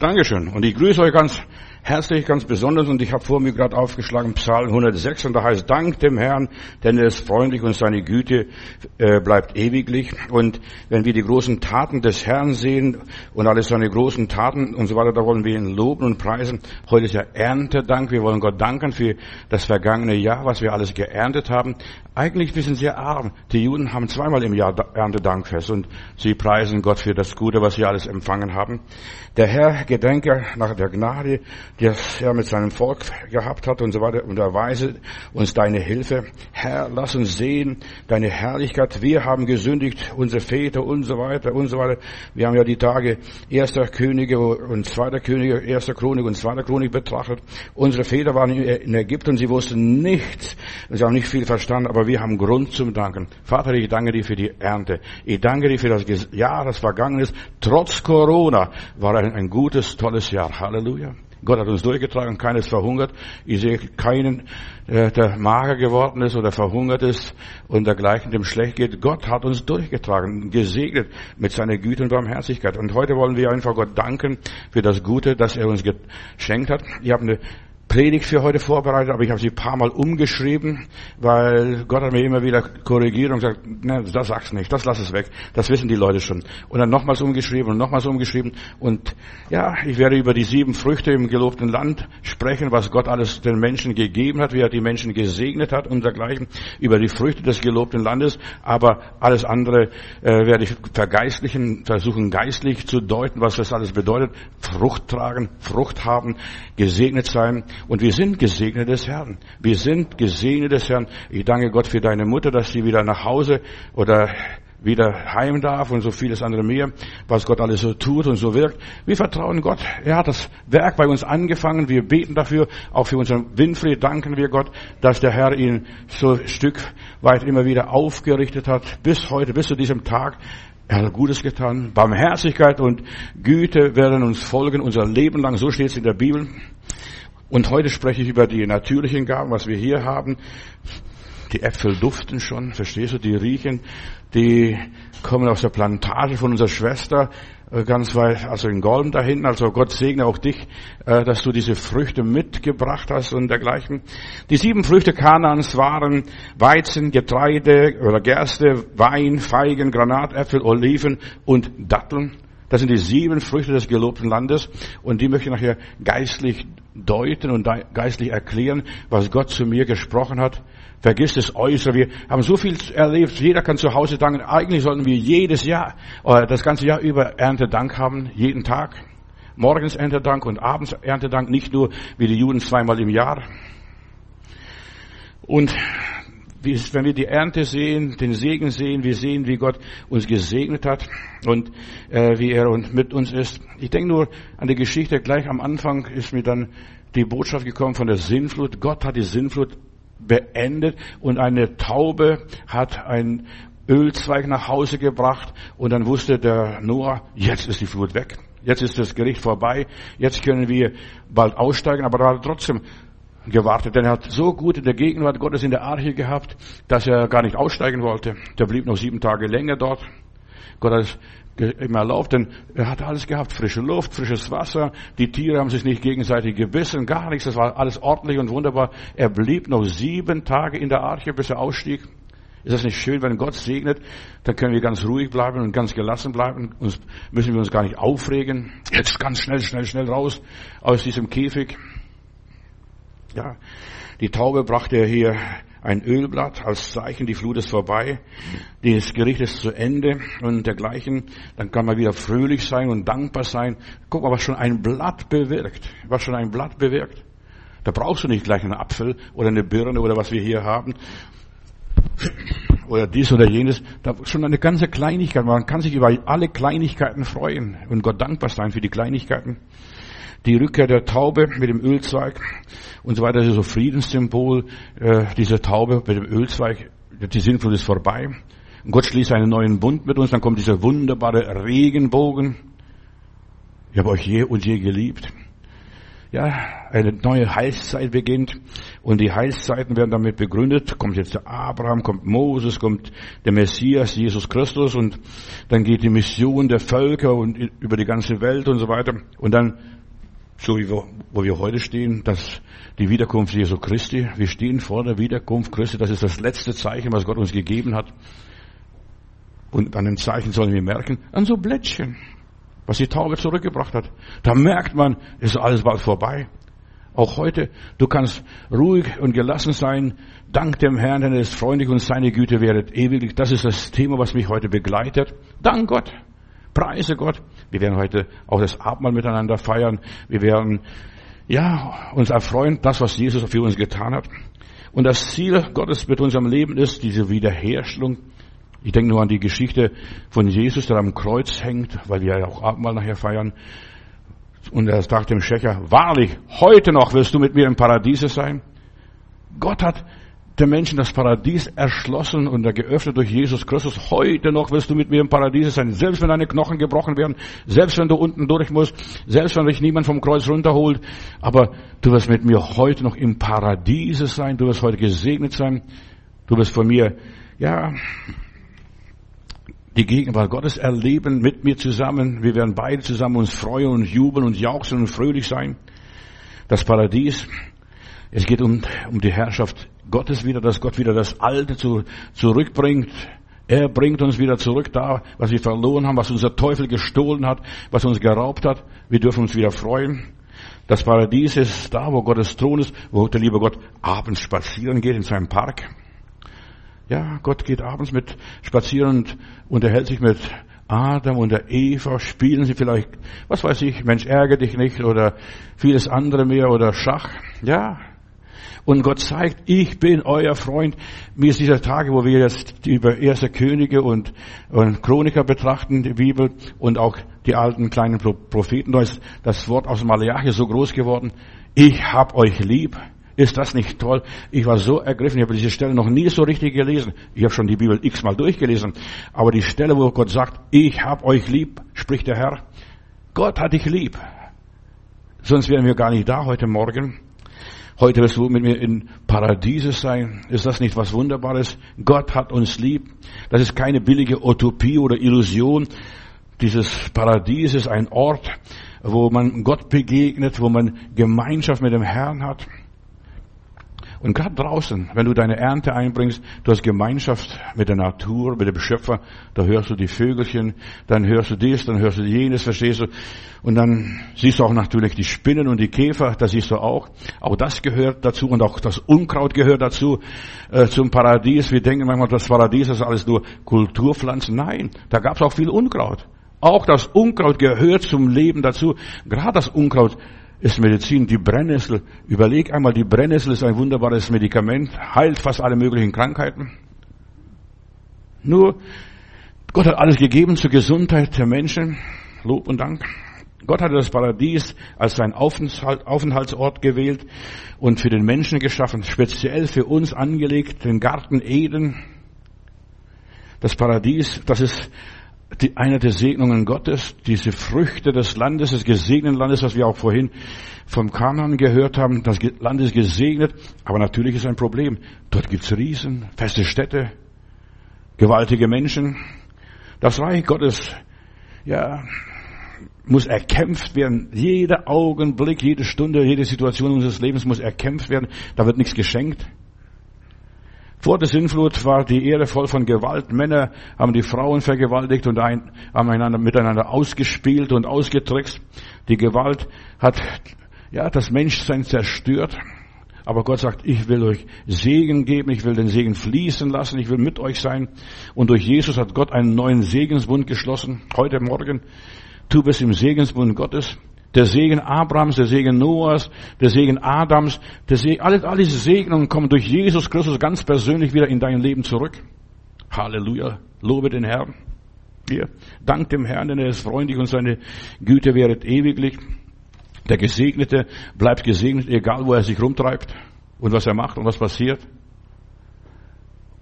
Dankeschön. Und ich grüße euch ganz herzlich, ganz besonders. Und ich habe vor mir gerade aufgeschlagen Psalm 106 und da heißt Dank dem Herrn, denn er ist freundlich und seine Güte äh, bleibt ewiglich. Und wenn wir die großen Taten des Herrn sehen und alles seine großen Taten und so weiter, da wollen wir ihn loben und preisen. Heute ist ja Erntedank. Wir wollen Gott danken für das vergangene Jahr, was wir alles geerntet haben. Eigentlich wir sind sehr arm. Die Juden haben zweimal im Jahr Erntedankfest und sie preisen Gott für das Gute, was sie alles empfangen haben. Der Herr gedenke nach der Gnade, die er mit seinem Volk gehabt hat und so weiter und erweise uns deine Hilfe. Herr, lass uns sehen deine Herrlichkeit. Wir haben gesündigt, unsere Väter und so weiter und so weiter. Wir haben ja die Tage erster Könige und zweiter Könige, erster Chronik und zweiter Chronik betrachtet. Unsere Väter waren in Ägypten, sie wussten nichts, sie haben nicht viel verstanden, aber wir haben Grund zum Danken. Vater, ich danke dir für die Ernte. Ich danke dir für das Jahr, das vergangen ist. Trotz Corona war ein, ein gutes, tolles Jahr. Halleluja. Gott hat uns durchgetragen, keines verhungert. Ich sehe keinen, äh, der mager geworden ist oder verhungert ist und dergleichen dem schlecht geht. Gott hat uns durchgetragen, gesegnet mit seiner Güte und Barmherzigkeit. Und heute wollen wir einfach Gott danken für das Gute, das er uns geschenkt hat. Ich habe eine Predigt für heute vorbereitet, aber ich habe sie ein paar Mal umgeschrieben, weil Gott hat mir immer wieder korrigiert und gesagt, ne, das sagst nicht, das lass es weg, das wissen die Leute schon. Und dann nochmals umgeschrieben und nochmals umgeschrieben. Und ja, ich werde über die sieben Früchte im gelobten Land sprechen, was Gott alles den Menschen gegeben hat, wie er die Menschen gesegnet hat und dergleichen, über die Früchte des gelobten Landes, aber alles andere äh, werde ich vergeistlichen, versuchen geistlich zu deuten, was das alles bedeutet, Frucht tragen, Frucht haben, gesegnet sein, und wir sind gesegnet des Herrn. Wir sind gesegnet des Herrn. Ich danke Gott für deine Mutter, dass sie wieder nach Hause oder wieder heim darf und so vieles andere mehr, was Gott alles so tut und so wirkt. Wir vertrauen Gott. Er hat das Werk bei uns angefangen. Wir beten dafür. Auch für unseren Winfried danken wir Gott, dass der Herr ihn so ein Stück weit immer wieder aufgerichtet hat. Bis heute, bis zu diesem Tag. Er hat Gutes getan. Barmherzigkeit und Güte werden uns folgen unser Leben lang. So steht es in der Bibel. Und heute spreche ich über die natürlichen Gaben, was wir hier haben. Die Äpfel duften schon, verstehst du? Die riechen, die kommen aus der Plantage von unserer Schwester, äh, ganz weit, also in Golden da hinten. Also Gott segne auch dich, äh, dass du diese Früchte mitgebracht hast und dergleichen. Die sieben Früchte Kanans waren Weizen, Getreide oder Gerste, Wein, Feigen, Granatäpfel, Oliven und Datteln. Das sind die sieben Früchte des gelobten Landes und die möchte ich nachher geistlich deuten und geistlich erklären, was Gott zu mir gesprochen hat. Vergiss das Äußere. Wir haben so viel erlebt. Jeder kann zu Hause danken. Eigentlich sollten wir jedes Jahr, oder das ganze Jahr über Erntedank haben. Jeden Tag. Morgens Erntedank und abends Erntedank. Nicht nur wie die Juden zweimal im Jahr. Und wenn wir die Ernte sehen, den Segen sehen, wir sehen, wie Gott uns gesegnet hat und äh, wie er mit uns ist. Ich denke nur an die Geschichte, gleich am Anfang ist mir dann die Botschaft gekommen von der Sinnflut. Gott hat die Sinnflut beendet und eine Taube hat ein Ölzweig nach Hause gebracht und dann wusste der Noah, jetzt ist die Flut weg. Jetzt ist das Gericht vorbei. Jetzt können wir bald aussteigen, aber er trotzdem gewartet, denn er hat so gut in der Gegenwart Gottes in der Arche gehabt, dass er gar nicht aussteigen wollte. Der blieb noch sieben Tage länger dort. Gott hat es ihm erlaubt, denn er hat alles gehabt. Frische Luft, frisches Wasser. Die Tiere haben sich nicht gegenseitig gebissen, gar nichts. Das war alles ordentlich und wunderbar. Er blieb noch sieben Tage in der Arche, bis er ausstieg. Ist das nicht schön, wenn Gott segnet, dann können wir ganz ruhig bleiben und ganz gelassen bleiben. Uns müssen wir uns gar nicht aufregen. Jetzt ganz schnell, schnell, schnell raus aus diesem Käfig. Ja, die Taube brachte er hier ein Ölblatt als Zeichen, die Flut ist vorbei, das Gericht ist zu Ende und dergleichen. Dann kann man wieder fröhlich sein und dankbar sein. Guck mal, was schon ein Blatt bewirkt. Was schon ein Blatt bewirkt. Da brauchst du nicht gleich einen Apfel oder eine Birne oder was wir hier haben. Oder dies oder jenes. Da schon eine ganze Kleinigkeit. Man kann sich über alle Kleinigkeiten freuen und Gott dankbar sein für die Kleinigkeiten die Rückkehr der Taube mit dem Ölzweig und so weiter, das ist so Friedenssymbol, äh, diese Taube mit dem Ölzweig, die Sinnflut ist vorbei. Und Gott schließt einen neuen Bund mit uns, dann kommt dieser wunderbare Regenbogen. Ich habe euch je und je geliebt. ja, eine neue Heilszeit beginnt. Und die Heilszeiten werden damit begründet. Kommt jetzt der Abraham, kommt Moses, kommt der Messias, Jesus Christus und dann geht die Mission der Völker und über die ganze Welt und so weiter. Und dann, so wie wir, wo wir heute stehen, dass die Wiederkunft Jesu Christi, wir stehen vor der Wiederkunft Christi, das ist das letzte Zeichen, was Gott uns gegeben hat. Und an dem Zeichen sollen wir merken, an so Blättchen was die Taube zurückgebracht hat. Da merkt man, ist alles bald vorbei. Auch heute, du kannst ruhig und gelassen sein, dank dem Herrn, denn er ist freundlich und seine Güte wäret ewiglich. Das ist das Thema, was mich heute begleitet. Dank Gott. Preise Gott. Wir werden heute auch das Abendmahl miteinander feiern. Wir werden, ja, uns erfreuen, das, was Jesus für uns getan hat. Und das Ziel Gottes mit unserem Leben ist diese Wiederherstellung ich denke nur an die Geschichte von Jesus, der am Kreuz hängt, weil wir ja auch Abendmahl nachher feiern. Und er sagt dem Schächer, wahrlich, heute noch wirst du mit mir im Paradiese sein. Gott hat den Menschen das Paradies erschlossen und geöffnet durch Jesus Christus. Heute noch wirst du mit mir im Paradiese sein. Selbst wenn deine Knochen gebrochen werden, selbst wenn du unten durch musst, selbst wenn dich niemand vom Kreuz runterholt. Aber du wirst mit mir heute noch im Paradiese sein. Du wirst heute gesegnet sein. Du wirst von mir, ja, die Gegenwart Gottes erleben mit mir zusammen. Wir werden beide zusammen uns freuen und jubeln und jauchzen und fröhlich sein. Das Paradies. Es geht um, um die Herrschaft Gottes wieder, dass Gott wieder das Alte zu, zurückbringt. Er bringt uns wieder zurück da, was wir verloren haben, was unser Teufel gestohlen hat, was uns geraubt hat. Wir dürfen uns wieder freuen. Das Paradies ist da, wo Gottes Thron ist, wo der liebe Gott abends spazieren geht in seinem Park. Ja, Gott geht abends mit spazieren und unterhält sich mit Adam und der Eva, spielen sie vielleicht, was weiß ich, Mensch, ärgere dich nicht oder vieles andere mehr oder Schach. Ja. Und Gott zeigt, ich bin euer Freund. Mir ist dieser Tage, wo wir jetzt über erste Könige und, und Chroniker betrachten, die Bibel und auch die alten kleinen Propheten, da ist das Wort aus Malachi so groß geworden. Ich hab euch lieb. Ist das nicht toll? Ich war so ergriffen, ich habe diese Stelle noch nie so richtig gelesen. Ich habe schon die Bibel x-mal durchgelesen. Aber die Stelle, wo Gott sagt, ich hab euch lieb, spricht der Herr. Gott hat dich lieb. Sonst wären wir gar nicht da heute Morgen. Heute wirst du mit mir in Paradieses sein. Ist das nicht was Wunderbares? Gott hat uns lieb. Das ist keine billige Utopie oder Illusion. Dieses Paradies ist ein Ort, wo man Gott begegnet, wo man Gemeinschaft mit dem Herrn hat. Und gerade draußen, wenn du deine Ernte einbringst, du hast Gemeinschaft mit der Natur, mit dem Schöpfer, da hörst du die Vögelchen, dann hörst du dies, dann hörst du jenes, verstehst du? Und dann siehst du auch natürlich die Spinnen und die Käfer, das siehst du auch. Auch das gehört dazu und auch das Unkraut gehört dazu, äh, zum Paradies. Wir denken manchmal, das Paradies ist alles nur Kulturpflanzen. Nein, da gab es auch viel Unkraut. Auch das Unkraut gehört zum Leben dazu. Gerade das Unkraut ist Medizin. Die Brennnessel, überleg einmal, die Brennnessel ist ein wunderbares Medikament, heilt fast alle möglichen Krankheiten. Nur, Gott hat alles gegeben zur Gesundheit der Menschen. Lob und Dank. Gott hat das Paradies als sein Aufenthaltsort gewählt und für den Menschen geschaffen, speziell für uns angelegt, den Garten Eden. Das Paradies, das ist die, eine der Segnungen Gottes, diese Früchte des Landes, des gesegneten Landes, was wir auch vorhin vom Kanan gehört haben. Das Land ist gesegnet, aber natürlich ist ein Problem. Dort gibt's Riesen, feste Städte, gewaltige Menschen. Das Reich Gottes, ja, muss erkämpft werden. Jeder Augenblick, jede Stunde, jede Situation unseres Lebens muss erkämpft werden. Da wird nichts geschenkt. Vor der Sinnflut war die Erde voll von Gewalt. Männer haben die Frauen vergewaltigt und ein, haben einander, miteinander ausgespielt und ausgetrickst. Die Gewalt hat ja, das Menschsein zerstört. Aber Gott sagt, ich will euch Segen geben, ich will den Segen fließen lassen, ich will mit euch sein. Und durch Jesus hat Gott einen neuen Segensbund geschlossen. Heute Morgen, du bist im Segensbund Gottes. Der Segen Abrahams, der Segen Noahs, der Segen Adams, der Segen, alle, alle diese Segnungen kommen durch Jesus Christus ganz persönlich wieder in dein Leben zurück. Halleluja. Lobe den Herrn. Wir dank dem Herrn, denn er ist freundlich und seine Güte wäret ewiglich. Der Gesegnete bleibt gesegnet, egal wo er sich rumtreibt und was er macht und was passiert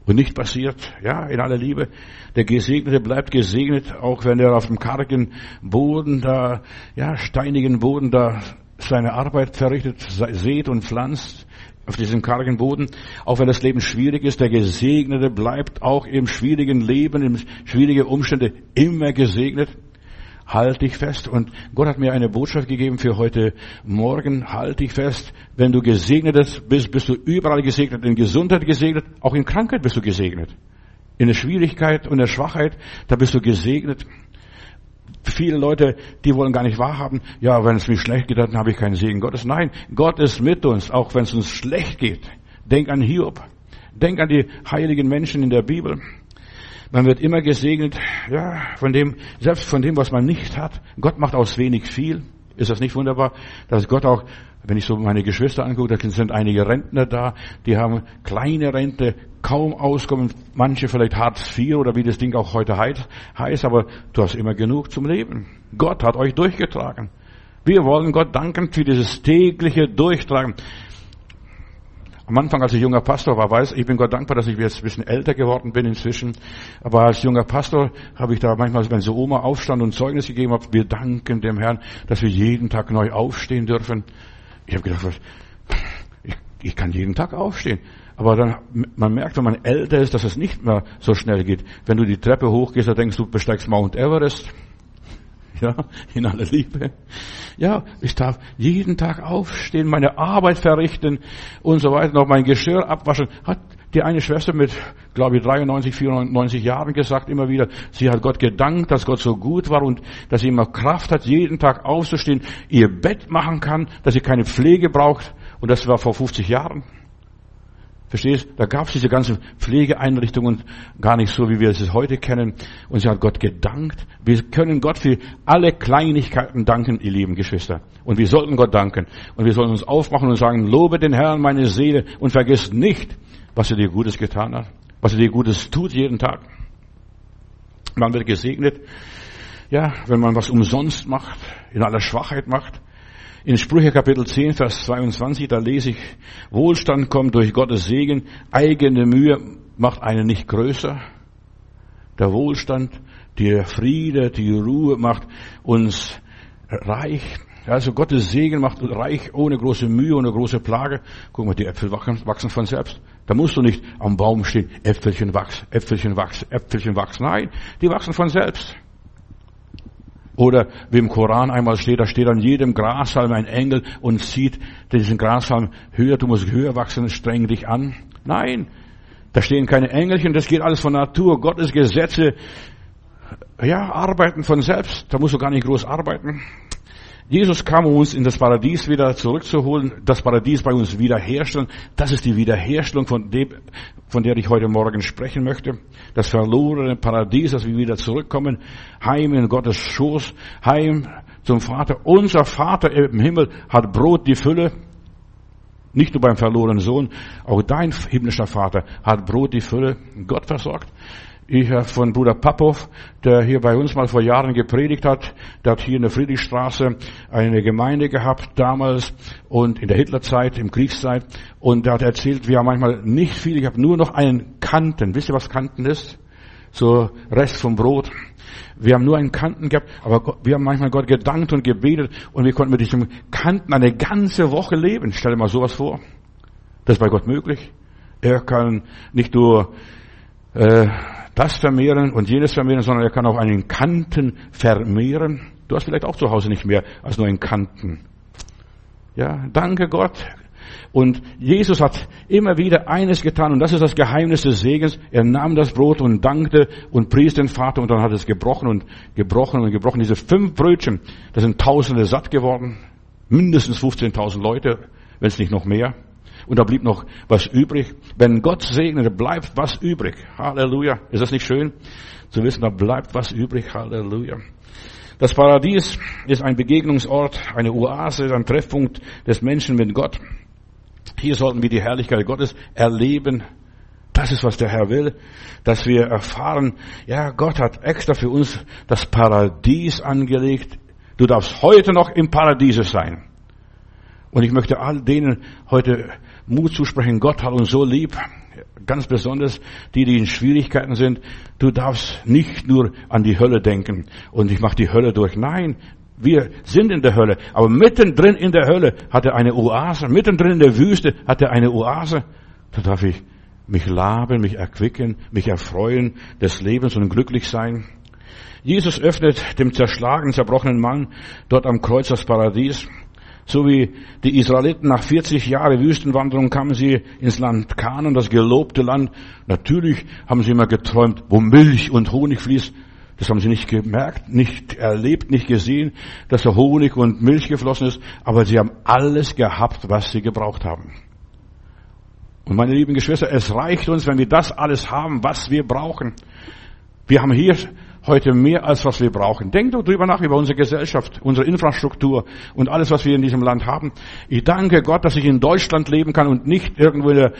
und nicht passiert. Ja, in aller Liebe. Der Gesegnete bleibt gesegnet, auch wenn er auf dem kargen Boden da, ja, steinigen Boden da seine Arbeit verrichtet, seht und pflanzt auf diesem kargen Boden, auch wenn das Leben schwierig ist, der Gesegnete bleibt auch im schwierigen Leben, in schwierigen Umständen immer gesegnet. Halt dich fest. Und Gott hat mir eine Botschaft gegeben für heute Morgen. Halt dich fest. Wenn du gesegnet bist, bist du überall gesegnet. In Gesundheit gesegnet. Auch in Krankheit bist du gesegnet. In der Schwierigkeit und der Schwachheit, da bist du gesegnet. Viele Leute, die wollen gar nicht wahrhaben, ja, wenn es mir schlecht geht, dann habe ich keinen Segen Gottes. Nein, Gott ist mit uns, auch wenn es uns schlecht geht. Denk an Hiob. Denk an die heiligen Menschen in der Bibel. Man wird immer gesegnet, ja, von dem, selbst von dem, was man nicht hat. Gott macht aus wenig viel. Ist das nicht wunderbar, dass Gott auch, wenn ich so meine Geschwister angucke, da sind einige Rentner da, die haben kleine Rente, kaum Auskommen, manche vielleicht Hartz IV oder wie das Ding auch heute heißt, aber du hast immer genug zum Leben. Gott hat euch durchgetragen. Wir wollen Gott danken für dieses tägliche Durchtragen. Am Anfang, als ich junger Pastor war, weiß ich bin Gott dankbar, dass ich jetzt ein bisschen älter geworden bin inzwischen. Aber als junger Pastor habe ich da manchmal, wenn so Oma aufstand und Zeugnis gegeben hat, wir danken dem Herrn, dass wir jeden Tag neu aufstehen dürfen. Ich habe gedacht, ich, ich kann jeden Tag aufstehen. Aber dann, man merkt, wenn man älter ist, dass es nicht mehr so schnell geht. Wenn du die Treppe hochgehst, dann denkst du, besteigst Mount Everest. Ja, in aller Liebe. Ja, ich darf jeden Tag aufstehen, meine Arbeit verrichten und so weiter, noch mein Geschirr abwaschen. Hat die eine Schwester mit, glaube ich, 93, 94 Jahren gesagt immer wieder, sie hat Gott gedankt, dass Gott so gut war und dass sie immer Kraft hat, jeden Tag aufzustehen, ihr Bett machen kann, dass sie keine Pflege braucht. Und das war vor 50 Jahren. Verstehst? Da gab es diese ganzen Pflegeeinrichtungen gar nicht so, wie wir es heute kennen. Und sie hat Gott gedankt. Wir können Gott für alle Kleinigkeiten danken, ihr lieben Geschwister. Und wir sollten Gott danken. Und wir sollen uns aufmachen und sagen, lobe den Herrn, meine Seele, und vergiss nicht, was er dir Gutes getan hat. Was er dir Gutes tut jeden Tag. Man wird gesegnet. Ja, wenn man was umsonst macht, in aller Schwachheit macht. In Sprüche Kapitel 10, Vers 22, da lese ich, Wohlstand kommt durch Gottes Segen, eigene Mühe macht einen nicht größer. Der Wohlstand, der Friede, die Ruhe macht uns reich. Also Gottes Segen macht uns reich ohne große Mühe, ohne große Plage. Guck mal, die Äpfel wachsen von selbst. Da musst du nicht am Baum stehen, Äpfelchen wachsen, Äpfelchen wachsen, Äpfelchen wachsen. Nein, die wachsen von selbst. Oder wie im Koran einmal steht, da steht an jedem Grashalm ein Engel und zieht diesen Grashalm höher, du musst höher wachsen, streng dich an. Nein, da stehen keine Engelchen, das geht alles von Natur. Gottes Gesetze, ja, arbeiten von selbst. Da musst du gar nicht groß arbeiten. Jesus kam, um uns in das Paradies wieder zurückzuholen, das Paradies bei uns wiederherstellen. Das ist die Wiederherstellung, von, dem, von der ich heute Morgen sprechen möchte. Das verlorene Paradies, dass wir wieder zurückkommen, heim in Gottes Schoß, heim zum Vater. Unser Vater im Himmel hat Brot die Fülle. Nicht nur beim verlorenen Sohn, auch dein himmlischer Vater hat Brot die Fülle. Gott versorgt. Ich habe von Bruder Papov, der hier bei uns mal vor Jahren gepredigt hat, der hat hier in der Friedrichstraße eine Gemeinde gehabt damals und in der Hitlerzeit, im Kriegszeit und der hat erzählt, wir haben manchmal nicht viel, ich habe nur noch einen Kanten. Wisst ihr, was Kanten ist? So Rest vom Brot. Wir haben nur einen Kanten gehabt, aber wir haben manchmal Gott gedankt und gebetet und wir konnten mit diesem Kanten eine ganze Woche leben. Stell dir mal sowas vor. Das ist bei Gott möglich. Er kann nicht nur äh, das vermehren und jenes vermehren, sondern er kann auch einen Kanten vermehren. Du hast vielleicht auch zu Hause nicht mehr als nur einen Kanten. Ja, danke Gott. Und Jesus hat immer wieder eines getan und das ist das Geheimnis des Segens. Er nahm das Brot und dankte und pries den Vater und dann hat es gebrochen und gebrochen und gebrochen. Diese fünf Brötchen, da sind Tausende satt geworden. Mindestens 15.000 Leute, wenn es nicht noch mehr. Und da blieb noch was übrig. Wenn Gott segnet, bleibt was übrig. Halleluja. Ist das nicht schön? Zu wissen, da bleibt was übrig. Halleluja. Das Paradies ist ein Begegnungsort, eine Oase, ein Treffpunkt des Menschen mit Gott. Hier sollten wir die Herrlichkeit Gottes erleben. Das ist, was der Herr will, dass wir erfahren, ja, Gott hat extra für uns das Paradies angelegt. Du darfst heute noch im Paradiese sein. Und ich möchte all denen heute Mut zusprechen. Gott hat uns so lieb. Ganz besonders die, die in Schwierigkeiten sind. Du darfst nicht nur an die Hölle denken und ich mache die Hölle durch. Nein, Wir sind in der Hölle. Aber mittendrin in der Hölle hat er eine Oase. Mittendrin in der Wüste hat er eine Oase. Da darf ich mich laben, mich erquicken, mich erfreuen des Lebens und glücklich sein. Jesus öffnet dem zerschlagenen, zerbrochenen Mann dort am Kreuz das Paradies. So wie die Israeliten nach 40 Jahren Wüstenwanderung kamen sie ins Land Kanan, das gelobte Land. Natürlich haben sie immer geträumt, wo Milch und Honig fließt. Das haben sie nicht gemerkt, nicht erlebt, nicht gesehen, dass da Honig und Milch geflossen ist. Aber sie haben alles gehabt, was sie gebraucht haben. Und meine lieben Geschwister, es reicht uns, wenn wir das alles haben, was wir brauchen. Wir haben hier heute mehr als was wir brauchen. Denkt doch drüber nach über unsere Gesellschaft, unsere Infrastruktur und alles, was wir in diesem Land haben. Ich danke Gott, dass ich in Deutschland leben kann und nicht irgendwo in, der,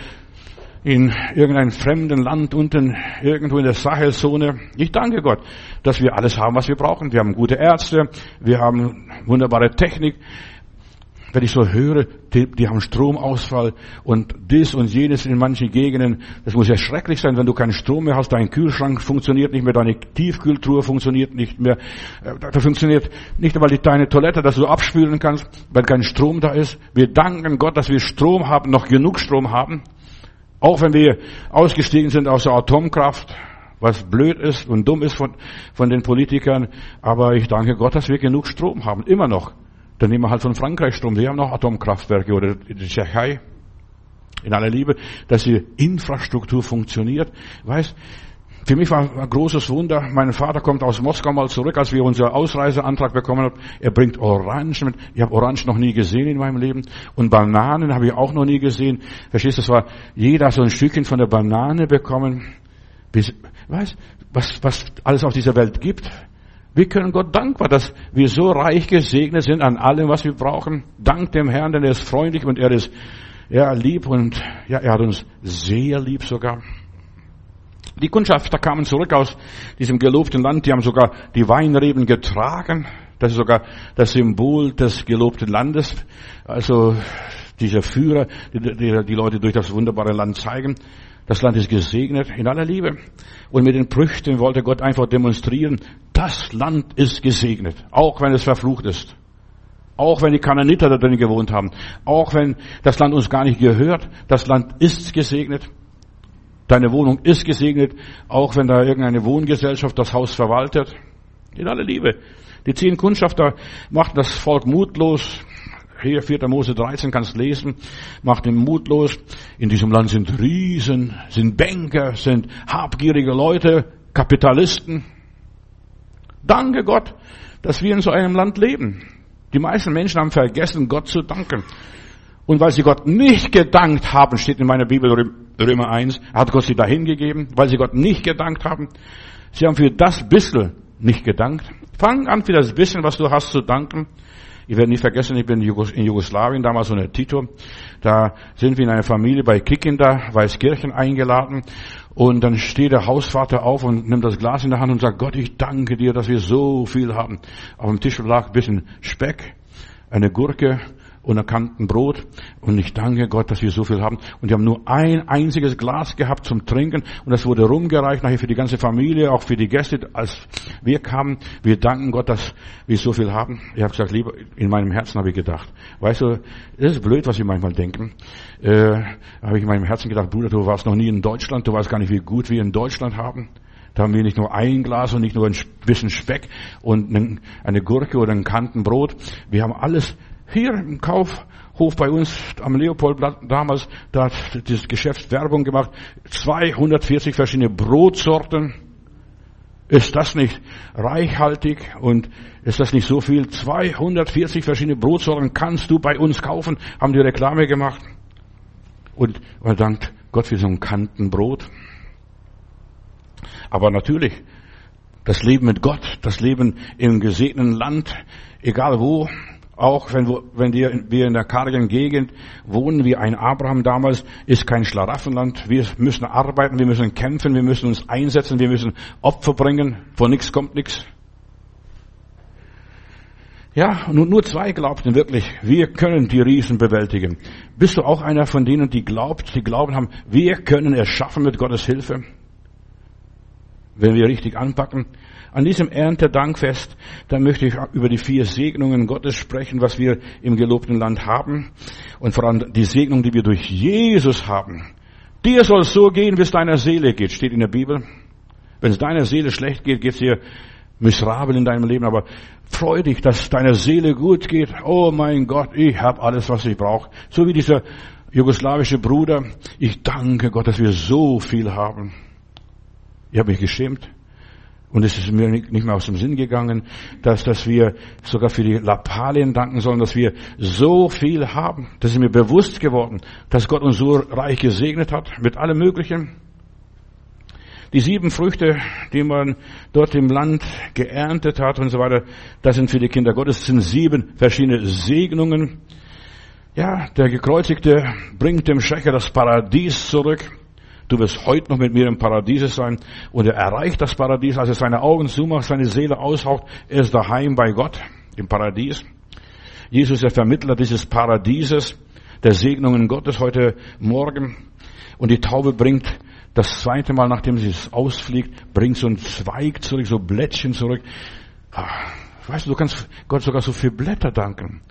in irgendeinem fremden Land unten, irgendwo in der Sahelzone. Ich danke Gott, dass wir alles haben, was wir brauchen. Wir haben gute Ärzte, wir haben wunderbare Technik, wenn ich so höre, die, die, haben Stromausfall und dies und jenes in manchen Gegenden, das muss ja schrecklich sein, wenn du keinen Strom mehr hast, dein Kühlschrank funktioniert nicht mehr, deine Tiefkühltruhe funktioniert nicht mehr, äh, da funktioniert nicht einmal deine Toilette, dass du abspülen kannst, weil kein Strom da ist. Wir danken Gott, dass wir Strom haben, noch genug Strom haben, auch wenn wir ausgestiegen sind aus der Atomkraft, was blöd ist und dumm ist von, von den Politikern, aber ich danke Gott, dass wir genug Strom haben, immer noch. Dann nehmen wir halt von Frankreich Strom. Die haben noch Atomkraftwerke oder die Tschechei. In aller Liebe, dass die Infrastruktur funktioniert. Weißt, für mich war ein großes Wunder. Mein Vater kommt aus Moskau mal zurück, als wir unseren Ausreiseantrag bekommen haben. Er bringt Orangen mit. Ich habe Orangen noch nie gesehen in meinem Leben. Und Bananen habe ich auch noch nie gesehen. Verstehst du, es war jeder so ein Stückchen von der Banane bekommen. Weißt, was, was alles auf dieser Welt gibt. Wir können Gott dankbar, dass wir so reich gesegnet sind an allem, was wir brauchen. Dank dem Herrn, denn er ist freundlich und er ist ja, lieb und ja, er hat uns sehr lieb sogar. Die Kundschafter kamen zurück aus diesem gelobten Land, die haben sogar die Weinreben getragen. Das ist sogar das Symbol des gelobten Landes. Also dieser Führer, die, die, die Leute durch das wunderbare Land zeigen. Das Land ist gesegnet in aller Liebe. Und mit den Früchten wollte Gott einfach demonstrieren, das Land ist gesegnet, auch wenn es verflucht ist. Auch wenn die Kananiter da drin gewohnt haben. Auch wenn das Land uns gar nicht gehört. Das Land ist gesegnet. Deine Wohnung ist gesegnet. Auch wenn da irgendeine Wohngesellschaft das Haus verwaltet. In aller Liebe. Die zehn Kundschafter machten das Volk mutlos. Hier 4. Mose 13 kannst lesen, macht ihn mutlos. In diesem Land sind Riesen, sind Banker, sind habgierige Leute, Kapitalisten. Danke Gott, dass wir in so einem Land leben. Die meisten Menschen haben vergessen, Gott zu danken. Und weil sie Gott nicht gedankt haben, steht in meiner Bibel Römer 1, hat Gott sie dahin gegeben, weil sie Gott nicht gedankt haben. Sie haben für das bisschen nicht gedankt. Fang an für das bisschen, was du hast, zu danken. Ich werde nicht vergessen, ich bin in Jugoslawien, damals unter Tito. Da sind wir in einer Familie bei Kikinda, Weißkirchen eingeladen. Und dann steht der Hausvater auf und nimmt das Glas in der Hand und sagt, Gott, ich danke dir, dass wir so viel haben. Auf dem Tisch lag ein bisschen Speck, eine Gurke und erkannten Brot. Und ich danke Gott, dass wir so viel haben. Und wir haben nur ein einziges Glas gehabt zum Trinken. Und das wurde rumgereicht nachher für die ganze Familie, auch für die Gäste. Als wir kamen, wir danken Gott, dass wir so viel haben. Ich habe gesagt, lieber, in meinem Herzen habe ich gedacht. Weißt du, das ist blöd, was wir manchmal denken. Äh, habe ich in meinem Herzen gedacht, Bruder, du warst noch nie in Deutschland, du weißt gar nicht, wie gut wir in Deutschland haben. Da haben wir nicht nur ein Glas und nicht nur ein bisschen Speck und eine Gurke oder ein Kantenbrot. Wir haben alles hier im Kaufhof bei uns am Leopoldplatz damals, da hat das Geschäft Werbung gemacht. 240 verschiedene Brotsorten. Ist das nicht reichhaltig und ist das nicht so viel? 240 verschiedene Brotsorten kannst du bei uns kaufen, haben die Reklame gemacht. Und man dankt Gott für so ein Kantenbrot. Aber natürlich, das Leben mit Gott, das Leben im gesegneten Land, egal wo, auch wenn, wenn wir in der kargen Gegend wohnen, wie ein Abraham damals, ist kein Schlaraffenland. Wir müssen arbeiten, wir müssen kämpfen, wir müssen uns einsetzen, wir müssen Opfer bringen. Von nichts kommt nichts. Ja, nur, nur zwei glaubten wirklich, wir können die Riesen bewältigen. Bist du auch einer von denen, die glaubt, die glauben haben, wir können es schaffen mit Gottes Hilfe? Wenn wir richtig anpacken. An diesem Erntedankfest, da möchte ich über die vier Segnungen Gottes sprechen, was wir im gelobten Land haben. Und vor allem die Segnung, die wir durch Jesus haben. Dir soll so gehen, wie es deiner Seele geht, steht in der Bibel. Wenn es deiner Seele schlecht geht, geht es dir miserabel in deinem Leben, aber freu dich, dass deiner Seele gut geht. Oh mein Gott, ich habe alles, was ich brauche. So wie dieser jugoslawische Bruder. Ich danke Gott, dass wir so viel haben. Ich habe mich geschämt. Und es ist mir nicht mehr aus dem Sinn gegangen, dass, dass wir sogar für die Lappalien danken sollen, dass wir so viel haben. Das ist mir bewusst geworden, dass Gott uns so reich gesegnet hat mit allem Möglichen. Die sieben Früchte, die man dort im Land geerntet hat und so weiter, das sind für die Kinder Gottes, das sind sieben verschiedene Segnungen. Ja, der Gekreuzigte bringt dem Schächer das Paradies zurück. Du wirst heute noch mit mir im Paradies sein. Und er erreicht das Paradies, als er seine Augen zumacht, seine Seele aushaucht. Er ist daheim bei Gott im Paradies. Jesus ist der Vermittler dieses Paradieses, der Segnungen Gottes heute Morgen. Und die Taube bringt das zweite Mal, nachdem sie es ausfliegt, bringt so ein Zweig zurück, so Blättchen zurück. Ah, weißt du, du kannst Gott sogar so für Blätter danken.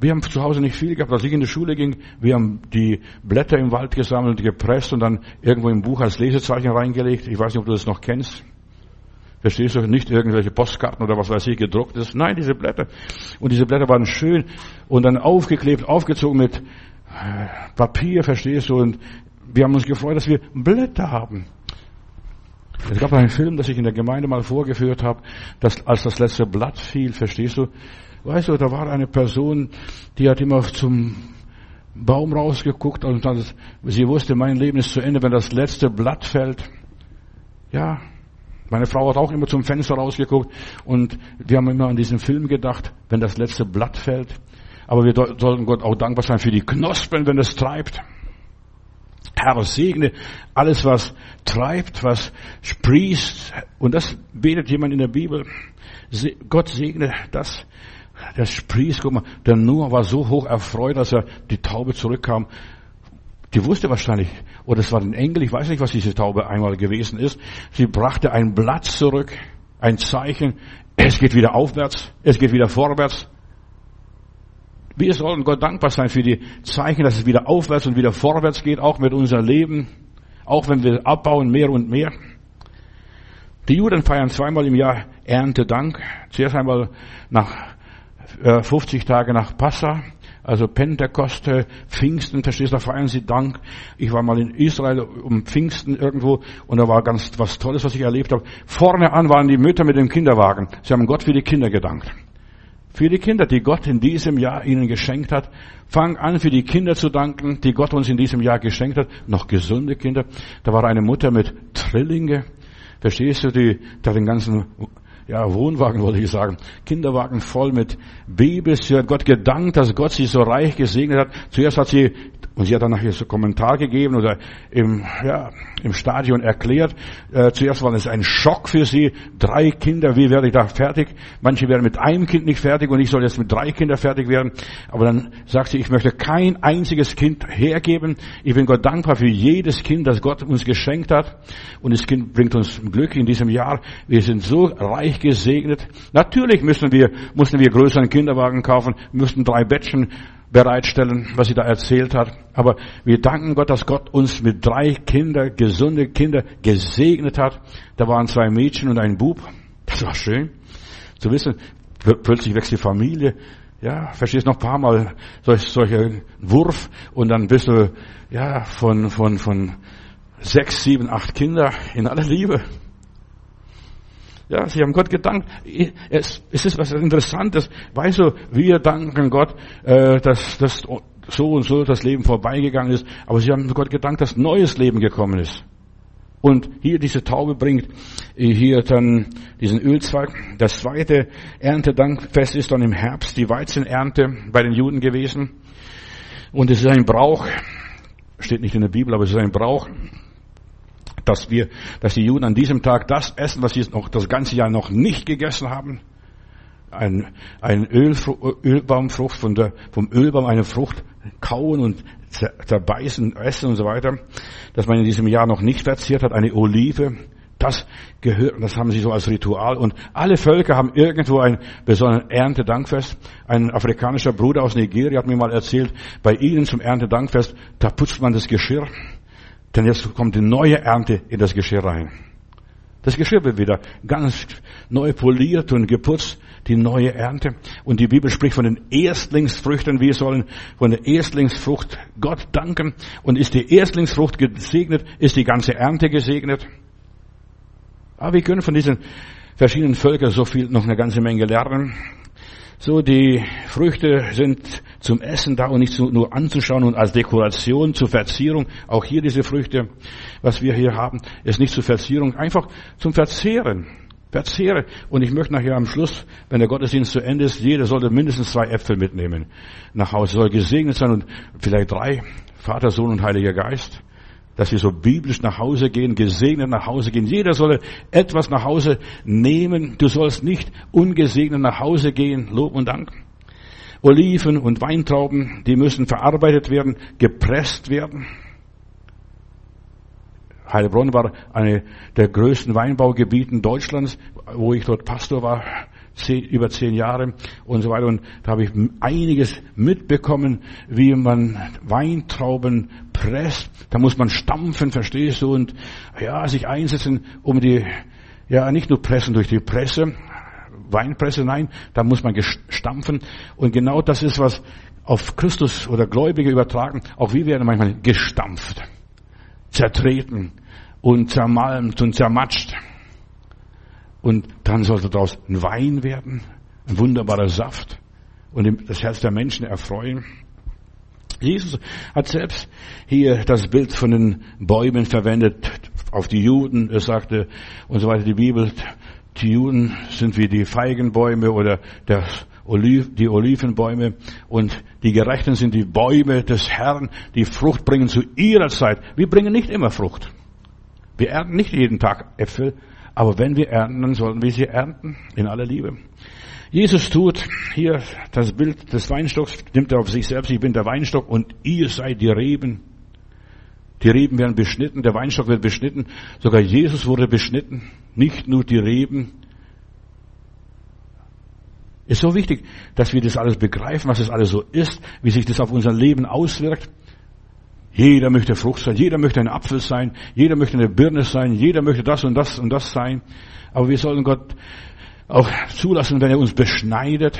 Wir haben zu Hause nicht viel gehabt. Als ich in die Schule ging, wir haben die Blätter im Wald gesammelt, gepresst und dann irgendwo im Buch als Lesezeichen reingelegt. Ich weiß nicht, ob du das noch kennst. Verstehst du? Nicht irgendwelche Postkarten oder was weiß ich gedruckt ist. Nein, diese Blätter. Und diese Blätter waren schön und dann aufgeklebt, aufgezogen mit äh, Papier, verstehst du? Und wir haben uns gefreut, dass wir Blätter haben. Es gab einen Film, das ich in der Gemeinde mal vorgeführt habe, dass als das letzte Blatt fiel, verstehst du? Weißt du, da war eine Person, die hat immer zum Baum rausgeguckt und dann, sie wusste, mein Leben ist zu Ende, wenn das letzte Blatt fällt. Ja, meine Frau hat auch immer zum Fenster rausgeguckt und wir haben immer an diesen Film gedacht, wenn das letzte Blatt fällt. Aber wir sollten Gott auch dankbar sein für die Knospen, wenn es treibt. Herr, segne alles, was treibt, was sprießt. Und das betet jemand in der Bibel. Gott segne das, das sprießt. Guck mal, der Noah war so hoch erfreut, dass er die Taube zurückkam. Die wusste wahrscheinlich, oder es war ein Engel, ich weiß nicht, was diese Taube einmal gewesen ist. Sie brachte ein Blatt zurück, ein Zeichen. Es geht wieder aufwärts, es geht wieder vorwärts. Wir sollen Gott dankbar sein für die Zeichen, dass es wieder aufwärts und wieder vorwärts geht, auch mit unserem Leben, auch wenn wir abbauen mehr und mehr. Die Juden feiern zweimal im Jahr Erntedank. Zuerst einmal nach 50 äh, Tage nach Passa, also Pentekoste, Pfingsten, verstehst du, da feiern sie Dank. Ich war mal in Israel um Pfingsten irgendwo und da war ganz was Tolles, was ich erlebt habe. Vorne an waren die Mütter mit dem Kinderwagen. Sie haben Gott für die Kinder gedankt für die Kinder, die Gott in diesem Jahr ihnen geschenkt hat. Fang an, für die Kinder zu danken, die Gott uns in diesem Jahr geschenkt hat. Noch gesunde Kinder. Da war eine Mutter mit Trillinge. Verstehst du, die, da den ganzen, ja, Wohnwagen wollte ich sagen, Kinderwagen voll mit Babys. Sie hat Gott gedankt, dass Gott sie so reich gesegnet hat. Zuerst hat sie und sie hat dann nachher so Kommentar gegeben oder im, ja, im Stadion erklärt. Äh, zuerst war es ein Schock für sie. Drei Kinder, wie werde ich da fertig? Manche werden mit einem Kind nicht fertig und ich soll jetzt mit drei Kindern fertig werden. Aber dann sagt sie, ich möchte kein einziges Kind hergeben. Ich bin Gott dankbar für jedes Kind, das Gott uns geschenkt hat. Und das Kind bringt uns Glück in diesem Jahr. Wir sind so reich gesegnet. Natürlich müssen wir, mussten wir größeren Kinderwagen kaufen, müssten drei Bettchen bereitstellen, was sie da erzählt hat. Aber wir danken Gott, dass Gott uns mit drei Kinder, gesunde Kinder gesegnet hat. Da waren zwei Mädchen und ein Bub. Das war schön zu wissen. Plötzlich wächst die Familie. Ja, verstehst noch ein paar Mal solch, solche Wurf und dann bist du, ja, von, von, von sechs, sieben, acht Kinder in aller Liebe. Ja, sie haben Gott gedankt. Es, ist was Interessantes. Weißt du, wir danken Gott, äh, dass, dass so und so das Leben vorbeigegangen ist. Aber sie haben Gott gedankt, dass neues Leben gekommen ist. Und hier diese Taube bringt hier dann diesen Ölzweig. Das zweite Erntedankfest ist dann im Herbst die Weizenernte bei den Juden gewesen. Und es ist ein Brauch, steht nicht in der Bibel, aber es ist ein Brauch, dass wir, dass die Juden an diesem Tag das essen, was sie noch das ganze Jahr noch nicht gegessen haben. ein, ein Ölbaumfrucht, von der, vom Ölbaum eine Frucht kauen und zerbeißen, essen und so weiter, dass man in diesem Jahr noch nicht verzehrt hat, eine Olive, das gehört, das haben sie so als Ritual. Und alle Völker haben irgendwo ein besonderes Erntedankfest. Ein afrikanischer Bruder aus Nigeria hat mir mal erzählt, bei ihnen zum Erntedankfest, da putzt man das Geschirr, denn jetzt kommt die neue Ernte in das Geschirr rein. Das Geschirr wird wieder ganz neu poliert und geputzt, die neue Ernte. Und die Bibel spricht von den Erstlingsfrüchten. Wir sollen von der Erstlingsfrucht Gott danken. Und ist die Erstlingsfrucht gesegnet, ist die ganze Ernte gesegnet. Aber wir können von diesen verschiedenen Völkern so viel, noch eine ganze Menge lernen. So, die Früchte sind zum Essen da und nicht nur anzuschauen und als Dekoration zur Verzierung. Auch hier diese Früchte, was wir hier haben, ist nicht zur Verzierung, einfach zum Verzehren. Verzehre. Und ich möchte nachher am Schluss, wenn der Gottesdienst zu Ende ist, jeder sollte mindestens zwei Äpfel mitnehmen nach Hause. Soll gesegnet sein und vielleicht drei. Vater, Sohn und Heiliger Geist dass wir so biblisch nach Hause gehen, gesegnet nach Hause gehen. Jeder solle etwas nach Hause nehmen. Du sollst nicht ungesegnet nach Hause gehen. Lob und Dank. Oliven und Weintrauben, die müssen verarbeitet werden, gepresst werden. Heilbronn war eine der größten Weinbaugebieten Deutschlands, wo ich dort Pastor war zehn, über zehn Jahre und so weiter. Und da habe ich einiges mitbekommen, wie man Weintrauben presst. Da muss man stampfen, verstehst du? Und ja, sich einsetzen, um die, ja, nicht nur pressen durch die Presse, Weinpresse, nein, da muss man stampfen. Und genau das ist, was auf Christus oder Gläubige übertragen. Auch wir werden manchmal gestampft, zertreten und zermalmt und zermatscht. Und dann sollte daraus ein Wein werden, ein wunderbarer Saft und das Herz der Menschen erfreuen. Jesus hat selbst hier das Bild von den Bäumen verwendet auf die Juden. Er sagte und so weiter die Bibel, die Juden sind wie die Feigenbäume oder der Oliv, die Olivenbäume und die Gerechten sind die Bäume des Herrn, die Frucht bringen zu ihrer Zeit. Wir bringen nicht immer Frucht. Wir ernten nicht jeden Tag Äpfel, aber wenn wir ernten, dann sollten wir sie ernten in aller Liebe. Jesus tut hier das Bild des Weinstocks, nimmt er auf sich selbst, ich bin der Weinstock und ihr seid die Reben. Die Reben werden beschnitten, der Weinstock wird beschnitten, sogar Jesus wurde beschnitten, nicht nur die Reben. Ist so wichtig, dass wir das alles begreifen, was das alles so ist, wie sich das auf unser Leben auswirkt. Jeder möchte Frucht sein, jeder möchte ein Apfel sein, jeder möchte eine Birne sein, jeder möchte das und das und das sein. Aber wir sollen Gott auch zulassen, wenn er uns beschneidet.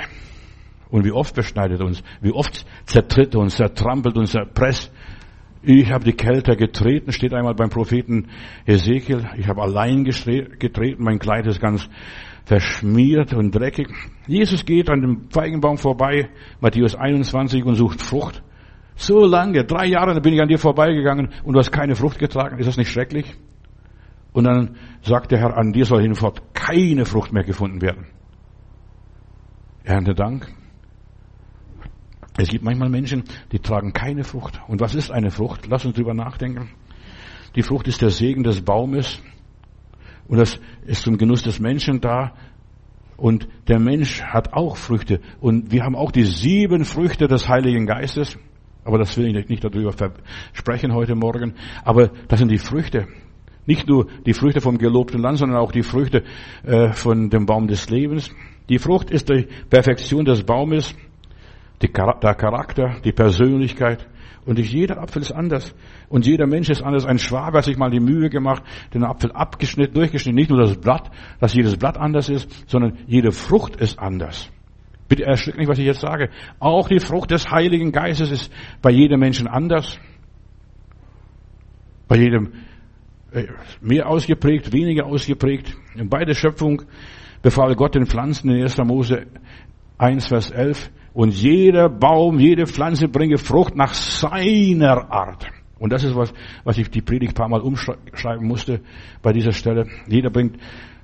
Und wie oft beschneidet er uns, wie oft zertritt er uns, zertrampelt uns, zerpresst. Ich habe die Kälte getreten, steht einmal beim Propheten Ezekiel. Ich habe allein getreten, mein Kleid ist ganz verschmiert und dreckig. Jesus geht an dem Feigenbaum vorbei, Matthäus 21, und sucht Frucht. So lange, drei Jahre bin ich an dir vorbeigegangen und du hast keine Frucht getragen. Ist das nicht schrecklich? Und dann sagt der Herr, an dir soll hinfort keine Frucht mehr gefunden werden. Ernte Dank. Es gibt manchmal Menschen, die tragen keine Frucht. Und was ist eine Frucht? Lass uns drüber nachdenken. Die Frucht ist der Segen des Baumes. Und das ist zum Genuss des Menschen da. Und der Mensch hat auch Früchte. Und wir haben auch die sieben Früchte des Heiligen Geistes. Aber das will ich nicht darüber sprechen heute Morgen. Aber das sind die Früchte. Nicht nur die Früchte vom gelobten Land, sondern auch die Früchte äh, von dem Baum des Lebens. Die Frucht ist die Perfektion des Baumes, der Charakter, die Persönlichkeit. Und jeder Apfel ist anders. Und jeder Mensch ist anders. Ein Schwabe hat sich mal die Mühe gemacht, den Apfel abgeschnitten, durchgeschnitten. Nicht nur das Blatt, dass jedes Blatt anders ist, sondern jede Frucht ist anders. Bitte erschreckt nicht, was ich jetzt sage. Auch die Frucht des Heiligen Geistes ist bei jedem Menschen anders. Bei jedem mehr ausgeprägt, weniger ausgeprägt. In beide Schöpfung befahl Gott den Pflanzen in 1. Mose 1, Vers 11. Und jeder Baum, jede Pflanze bringe Frucht nach seiner Art. Und das ist was, was ich die Predigt paar Mal umschreiben musste bei dieser Stelle. Jeder bringt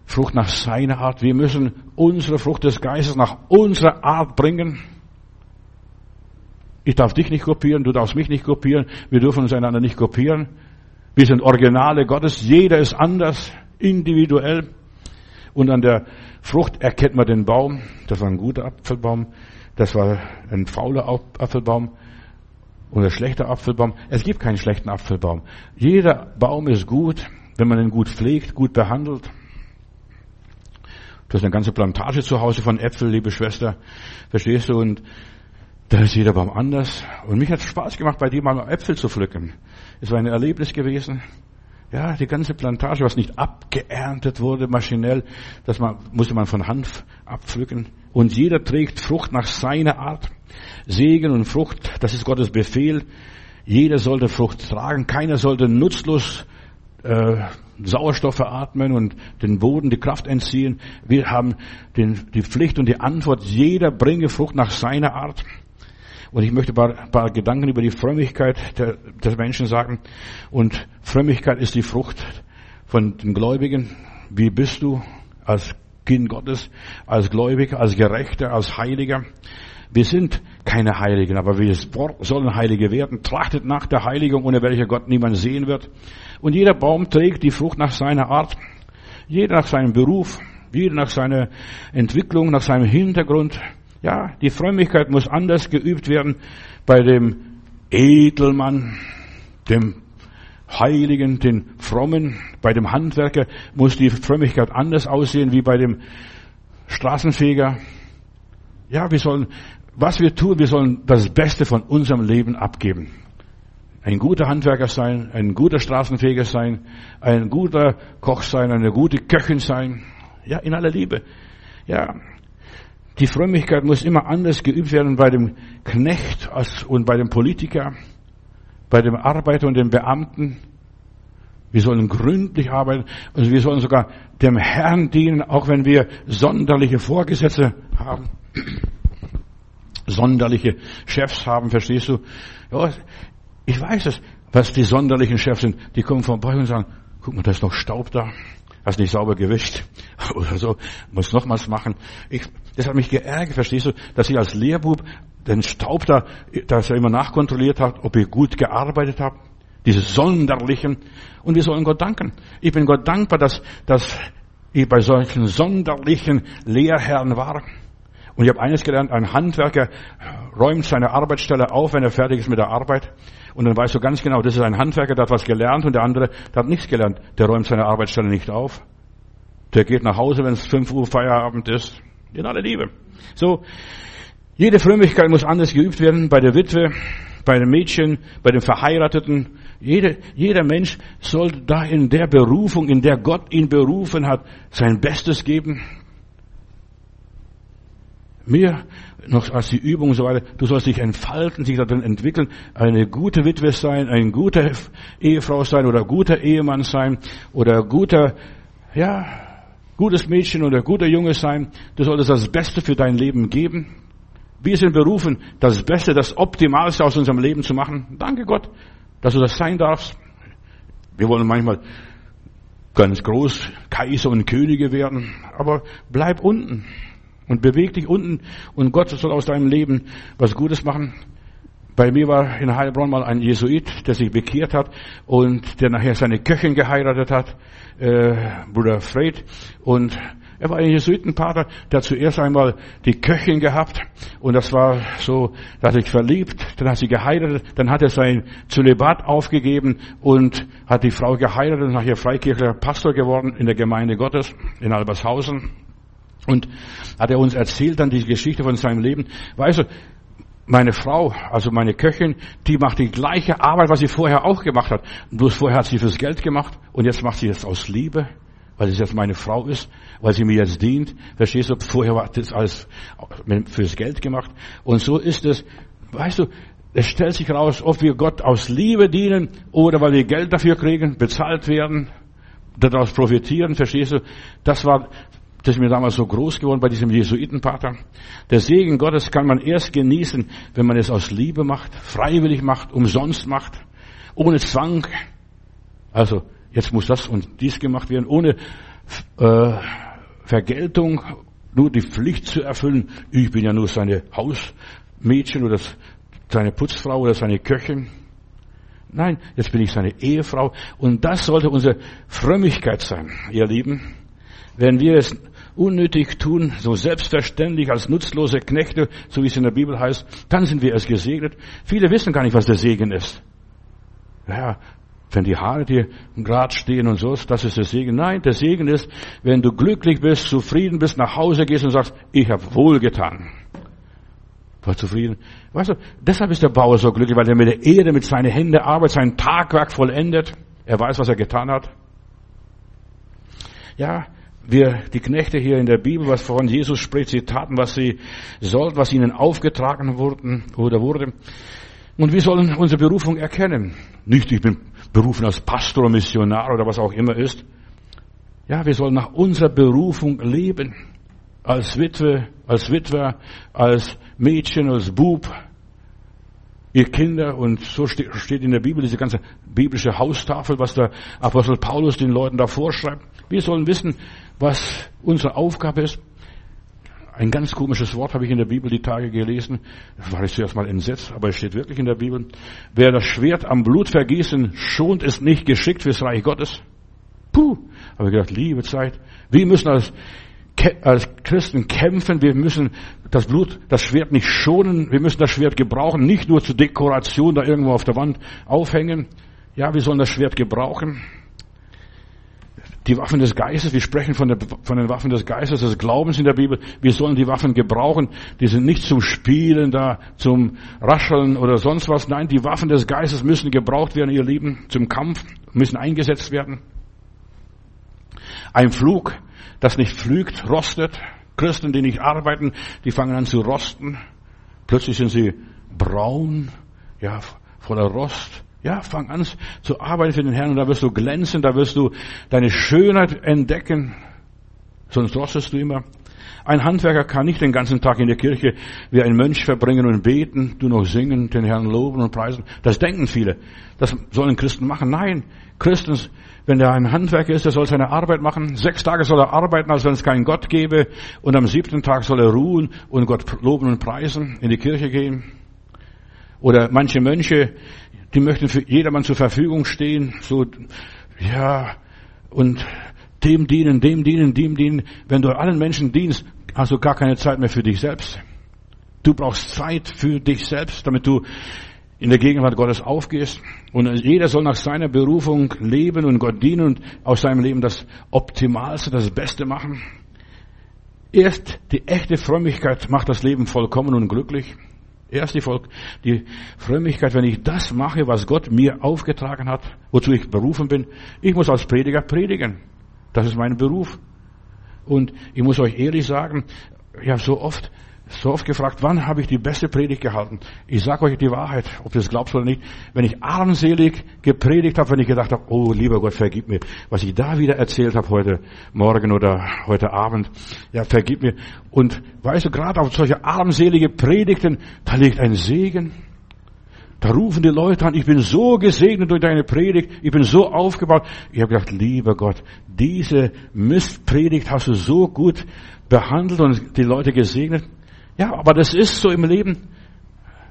Frucht nach seiner Art. Wir müssen unsere Frucht des Geistes nach unserer Art bringen. Ich darf dich nicht kopieren, du darfst mich nicht kopieren. Wir dürfen uns einander nicht kopieren. Wir sind Originale Gottes. Jeder ist anders, individuell. Und an der Frucht erkennt man den Baum. Das war ein guter Apfelbaum. Das war ein fauler Apfelbaum oder schlechter Apfelbaum. Es gibt keinen schlechten Apfelbaum. Jeder Baum ist gut, wenn man ihn gut pflegt, gut behandelt. Du hast eine ganze Plantage zu Hause von Äpfeln, liebe Schwester. Verstehst du? Und da ist jeder Baum anders. Und mich hat es Spaß gemacht, bei dir mal Äpfel zu pflücken. Es war ein Erlebnis gewesen. Ja, die ganze Plantage, was nicht abgeerntet wurde, maschinell, das man, musste man von Hand abpflücken. Und jeder trägt Frucht nach seiner Art. Segen und Frucht, das ist Gottes Befehl. Jeder sollte Frucht tragen. Keiner sollte nutzlos äh, Sauerstoff veratmen und den Boden die Kraft entziehen. Wir haben den, die Pflicht und die Antwort, jeder bringe Frucht nach seiner Art. Und ich möchte ein paar, paar Gedanken über die Frömmigkeit der, der Menschen sagen. Und Frömmigkeit ist die Frucht von den Gläubigen. Wie bist du als Kind Gottes, als Gläubiger, als Gerechter, als Heiliger? Wir sind keine Heiligen, aber wir sollen Heilige werden. Trachtet nach der Heiligung, ohne welche Gott niemand sehen wird. Und jeder Baum trägt die Frucht nach seiner Art. Jeder nach seinem Beruf, jeder nach seiner Entwicklung, nach seinem Hintergrund. Ja, die Frömmigkeit muss anders geübt werden bei dem Edelmann, dem Heiligen, den Frommen, bei dem Handwerker muss die Frömmigkeit anders aussehen wie bei dem Straßenfeger. Ja, wir sollen, was wir tun, wir sollen das Beste von unserem Leben abgeben. Ein guter Handwerker sein, ein guter Straßenfeger sein, ein guter Koch sein, eine gute Köchin sein. Ja, in aller Liebe. Ja, die Frömmigkeit muss immer anders geübt werden bei dem Knecht und bei dem Politiker, bei dem Arbeiter und dem Beamten. Wir sollen gründlich arbeiten. Also wir sollen sogar dem Herrn dienen, auch wenn wir sonderliche Vorgesetze haben. Sonderliche Chefs haben, verstehst du? Ja, ich weiß es, was die sonderlichen Chefs sind. Die kommen vorbei und sagen, guck mal, da ist noch Staub da hast nicht sauber gewischt oder so, muss nochmals machen. Ich, das hat mich geärgert, verstehst du, dass ich als Lehrbub den Staub da, dass er immer nachkontrolliert hat, ob ich gut gearbeitet habe. Diese sonderlichen. Und wir sollen Gott danken. Ich bin Gott dankbar, dass, dass ich bei solchen sonderlichen Lehrherren war. Und ich habe eines gelernt, ein Handwerker räumt seine Arbeitsstelle auf, wenn er fertig ist mit der Arbeit. Und dann weißt du ganz genau, das ist ein Handwerker, der hat was gelernt und der andere, der hat nichts gelernt. Der räumt seine Arbeitsstelle nicht auf. Der geht nach Hause, wenn es 5 Uhr Feierabend ist. In aller Liebe. So, jede Frömmigkeit muss anders geübt werden bei der Witwe, bei den Mädchen, bei den Verheirateten. Jede, jeder Mensch soll da in der Berufung, in der Gott ihn berufen hat, sein Bestes geben. Mehr noch als die Übung und so weiter. Du sollst dich entfalten, dich darin entwickeln, eine gute Witwe sein, ein guter Ehefrau sein oder guter Ehemann sein oder guter, ja, gutes Mädchen oder guter Junge sein. Du solltest das Beste für dein Leben geben. Wir sind berufen, das Beste, das Optimalste aus unserem Leben zu machen. Danke Gott, dass du das sein darfst. Wir wollen manchmal ganz groß Kaiser und Könige werden, aber bleib unten. Und beweg dich unten und Gott soll aus deinem Leben was Gutes machen. Bei mir war in Heilbronn mal ein Jesuit, der sich bekehrt hat und der nachher seine Köchin geheiratet hat, äh, Bruder Fred. Und er war ein Jesuitenpater, der zuerst einmal die Köchin gehabt und das war so, da hat sich verliebt, dann hat sie geheiratet, dann hat er sein Zölibat aufgegeben und hat die Frau geheiratet und nachher Freikirchler Pastor geworden in der Gemeinde Gottes in Albershausen. Und hat er uns erzählt dann die Geschichte von seinem Leben. Weißt du, meine Frau, also meine Köchin, die macht die gleiche Arbeit, was sie vorher auch gemacht hat. Bloß vorher hat sie fürs Geld gemacht und jetzt macht sie das aus Liebe, weil sie jetzt meine Frau ist, weil sie mir jetzt dient. Verstehst du? Vorher hat das alles fürs Geld gemacht. Und so ist es. Weißt du, es stellt sich raus, ob wir Gott aus Liebe dienen oder weil wir Geld dafür kriegen, bezahlt werden, daraus profitieren, verstehst du? Das war das ist mir damals so groß geworden bei diesem Jesuitenpater. Der Segen Gottes kann man erst genießen, wenn man es aus Liebe macht, freiwillig macht, umsonst macht, ohne Zwang. Also jetzt muss das und dies gemacht werden, ohne äh, Vergeltung, nur die Pflicht zu erfüllen. Ich bin ja nur seine Hausmädchen oder seine Putzfrau oder seine Köchin. Nein, jetzt bin ich seine Ehefrau. Und das sollte unsere Frömmigkeit sein, ihr Lieben. Wenn wir es unnötig tun, so selbstverständlich als nutzlose Knechte, so wie es in der Bibel heißt, dann sind wir erst gesegnet. Viele wissen gar nicht, was der Segen ist. Ja, wenn die Haare dir gerade stehen und so, das ist der Segen. Nein, der Segen ist, wenn du glücklich bist, zufrieden bist, nach Hause gehst und sagst, ich habe wohlgetan. War zufrieden. Weißt du, deshalb ist der Bauer so glücklich, weil er mit der Erde, mit seinen Händen Arbeit, sein Tagwerk vollendet. Er weiß, was er getan hat. Ja, wir, die Knechte hier in der Bibel, was von Jesus spricht, sie taten, was sie sollten, was ihnen aufgetragen wurden oder wurde. Und wir sollen unsere Berufung erkennen. Nicht, ich bin berufen als Pastor, Missionar oder was auch immer ist. Ja, wir sollen nach unserer Berufung leben. Als Witwe, als Witwer, als Mädchen, als Bub, ihr Kinder und so steht in der Bibel diese ganze biblische Haustafel, was der Apostel Paulus den Leuten da vorschreibt. Wir sollen wissen, was unsere Aufgabe ist. Ein ganz komisches Wort habe ich in der Bibel die Tage gelesen. Da war ich zuerst mal entsetzt, aber es steht wirklich in der Bibel. Wer das Schwert am Blut vergießen schont, ist nicht geschickt fürs Reich Gottes. Puh, habe ich gedacht, liebe Zeit. Wir müssen als, als Christen kämpfen. Wir müssen das Blut, das Schwert nicht schonen. Wir müssen das Schwert gebrauchen, nicht nur zur Dekoration da irgendwo auf der Wand aufhängen. Ja, wir sollen das Schwert gebrauchen die Waffen des Geistes, wir sprechen von, der, von, den Waffen des Geistes, des Glaubens in der Bibel. Wir sollen die Waffen gebrauchen. Die sind nicht zum Spielen da, zum Rascheln oder sonst was. Nein, die Waffen des Geistes müssen gebraucht werden, ihr Lieben, zum Kampf, müssen eingesetzt werden. Ein Flug, das nicht flügt, rostet. Christen, die nicht arbeiten, die fangen an zu rosten. Plötzlich sind sie braun, ja, voller Rost. Ja, fang an zu arbeiten für den Herrn und da wirst du glänzen, da wirst du deine Schönheit entdecken. Sonst rostest du immer. Ein Handwerker kann nicht den ganzen Tag in der Kirche wie ein Mönch verbringen und beten, du noch singen, den Herrn loben und preisen. Das denken viele. Das sollen Christen machen. Nein, Christen, wenn der ein Handwerker ist, der soll seine Arbeit machen. Sechs Tage soll er arbeiten, als wenn es keinen Gott gäbe. Und am siebten Tag soll er ruhen und Gott loben und preisen, in die Kirche gehen. Oder manche Mönche, die möchten für jedermann zur Verfügung stehen, so, ja, und dem dienen, dem dienen, dem dienen. Wenn du allen Menschen dienst, hast du gar keine Zeit mehr für dich selbst. Du brauchst Zeit für dich selbst, damit du in der Gegenwart Gottes aufgehst. Und jeder soll nach seiner Berufung leben und Gott dienen und aus seinem Leben das Optimalste, das Beste machen. Erst die echte Frömmigkeit macht das Leben vollkommen und glücklich. Erst die, Volk, die Frömmigkeit, wenn ich das mache, was Gott mir aufgetragen hat, wozu ich berufen bin. Ich muss als Prediger predigen. Das ist mein Beruf. Und ich muss euch ehrlich sagen, ich so oft so oft gefragt, wann habe ich die beste Predigt gehalten? Ich sage euch die Wahrheit, ob ihr es glaubt oder nicht. Wenn ich armselig gepredigt habe, wenn ich gedacht habe, oh lieber Gott, vergib mir, was ich da wieder erzählt habe heute Morgen oder heute Abend, ja, vergib mir. Und weißt du, gerade auf solche armselige Predigten, da liegt ein Segen. Da rufen die Leute an, ich bin so gesegnet durch deine Predigt, ich bin so aufgebaut. Ich habe gedacht, lieber Gott, diese Mistpredigt hast du so gut behandelt und die Leute gesegnet. Ja, aber das ist so im Leben.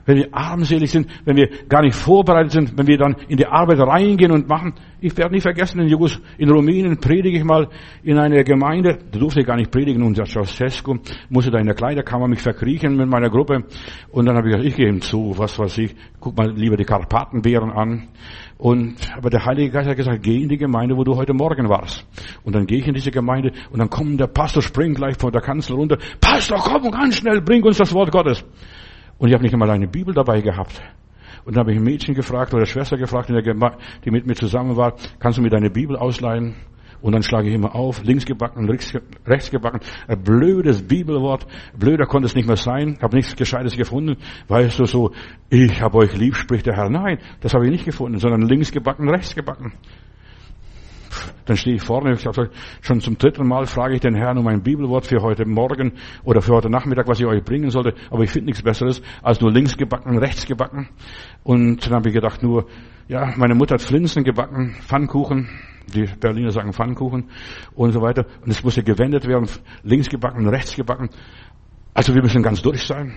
Wenn wir armselig sind, wenn wir gar nicht vorbereitet sind, wenn wir dann in die Arbeit reingehen und machen. Ich werde nicht vergessen, in, Jugos, in Rumänien predige ich mal in einer Gemeinde, da durfte ich gar nicht predigen, unser Ceausescu musste da in der Kleiderkammer mich verkriechen mit meiner Gruppe. Und dann habe ich gesagt, ich gehe ihm zu, was weiß ich, guck mal lieber die Karpatenbeeren an. Und, aber der Heilige Geist hat gesagt, geh in die Gemeinde, wo du heute Morgen warst. Und dann gehe ich in diese Gemeinde und dann kommt der Pastor, springt gleich vor der Kanzel runter. Pastor, komm ganz schnell, bring uns das Wort Gottes. Und ich habe nicht einmal eine Bibel dabei gehabt. Und dann habe ich ein Mädchen gefragt oder Schwester gefragt, die mit mir zusammen war, kannst du mir deine Bibel ausleihen? Und dann schlage ich immer auf, links gebacken, rechts gebacken. Ein blödes Bibelwort. Blöder konnte es nicht mehr sein. Habe nichts Gescheites gefunden. Weißt du so, ich habe euch lieb, spricht der Herr. Nein, das habe ich nicht gefunden, sondern links gebacken, rechts gebacken. Dann stehe ich vorne, ich habe schon zum dritten Mal frage ich den Herrn um ein Bibelwort für heute Morgen oder für heute Nachmittag, was ich euch bringen sollte, aber ich finde nichts Besseres als nur links gebacken, rechts gebacken. Und dann habe ich gedacht nur, ja, meine Mutter hat Flinsen gebacken, Pfannkuchen, die Berliner sagen Pfannkuchen und so weiter. Und es musste gewendet werden, links gebacken, rechts gebacken. Also wir müssen ganz durch sein.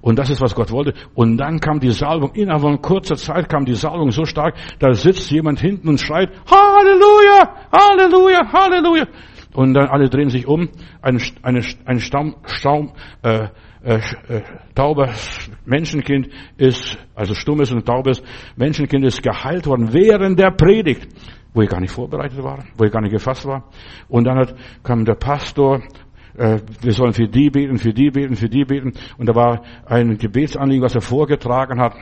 Und das ist, was Gott wollte. Und dann kam die Salbung. Innerhalb von kurzer Zeit kam die Salbung so stark, da sitzt jemand hinten und schreit, Halleluja, Halleluja, Halleluja. Und dann alle drehen sich um. Ein, eine, ein Staum, Staum, äh, äh, äh, taubes Menschenkind ist, also stummes und taubes Menschenkind ist geheilt worden während der Predigt, wo ich gar nicht vorbereitet war, wo ich gar nicht gefasst war. Und dann hat, kam der Pastor äh, wir sollen für die beten, für die beten, für die beten. Und da war ein Gebetsanliegen, was er vorgetragen hat.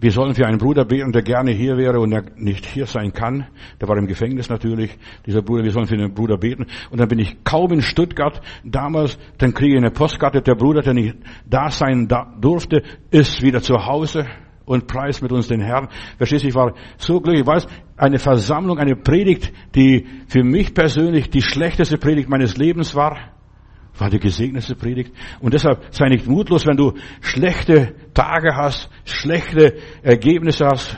Wir sollen für einen Bruder beten, der gerne hier wäre und der nicht hier sein kann. Der war im Gefängnis natürlich, dieser Bruder. Wir sollen für den Bruder beten. Und dann bin ich kaum in Stuttgart damals, dann kriege ich eine Postkarte. Der Bruder, der nicht da sein durfte, ist wieder zu Hause und preist mit uns den Herrn. Verstehst du, ich war so glücklich. Ich weiß, eine Versammlung, eine Predigt, die für mich persönlich die schlechteste Predigt meines Lebens war, war die gesegnete Predigt. Und deshalb sei nicht mutlos, wenn du schlechte Tage hast, schlechte Ergebnisse hast.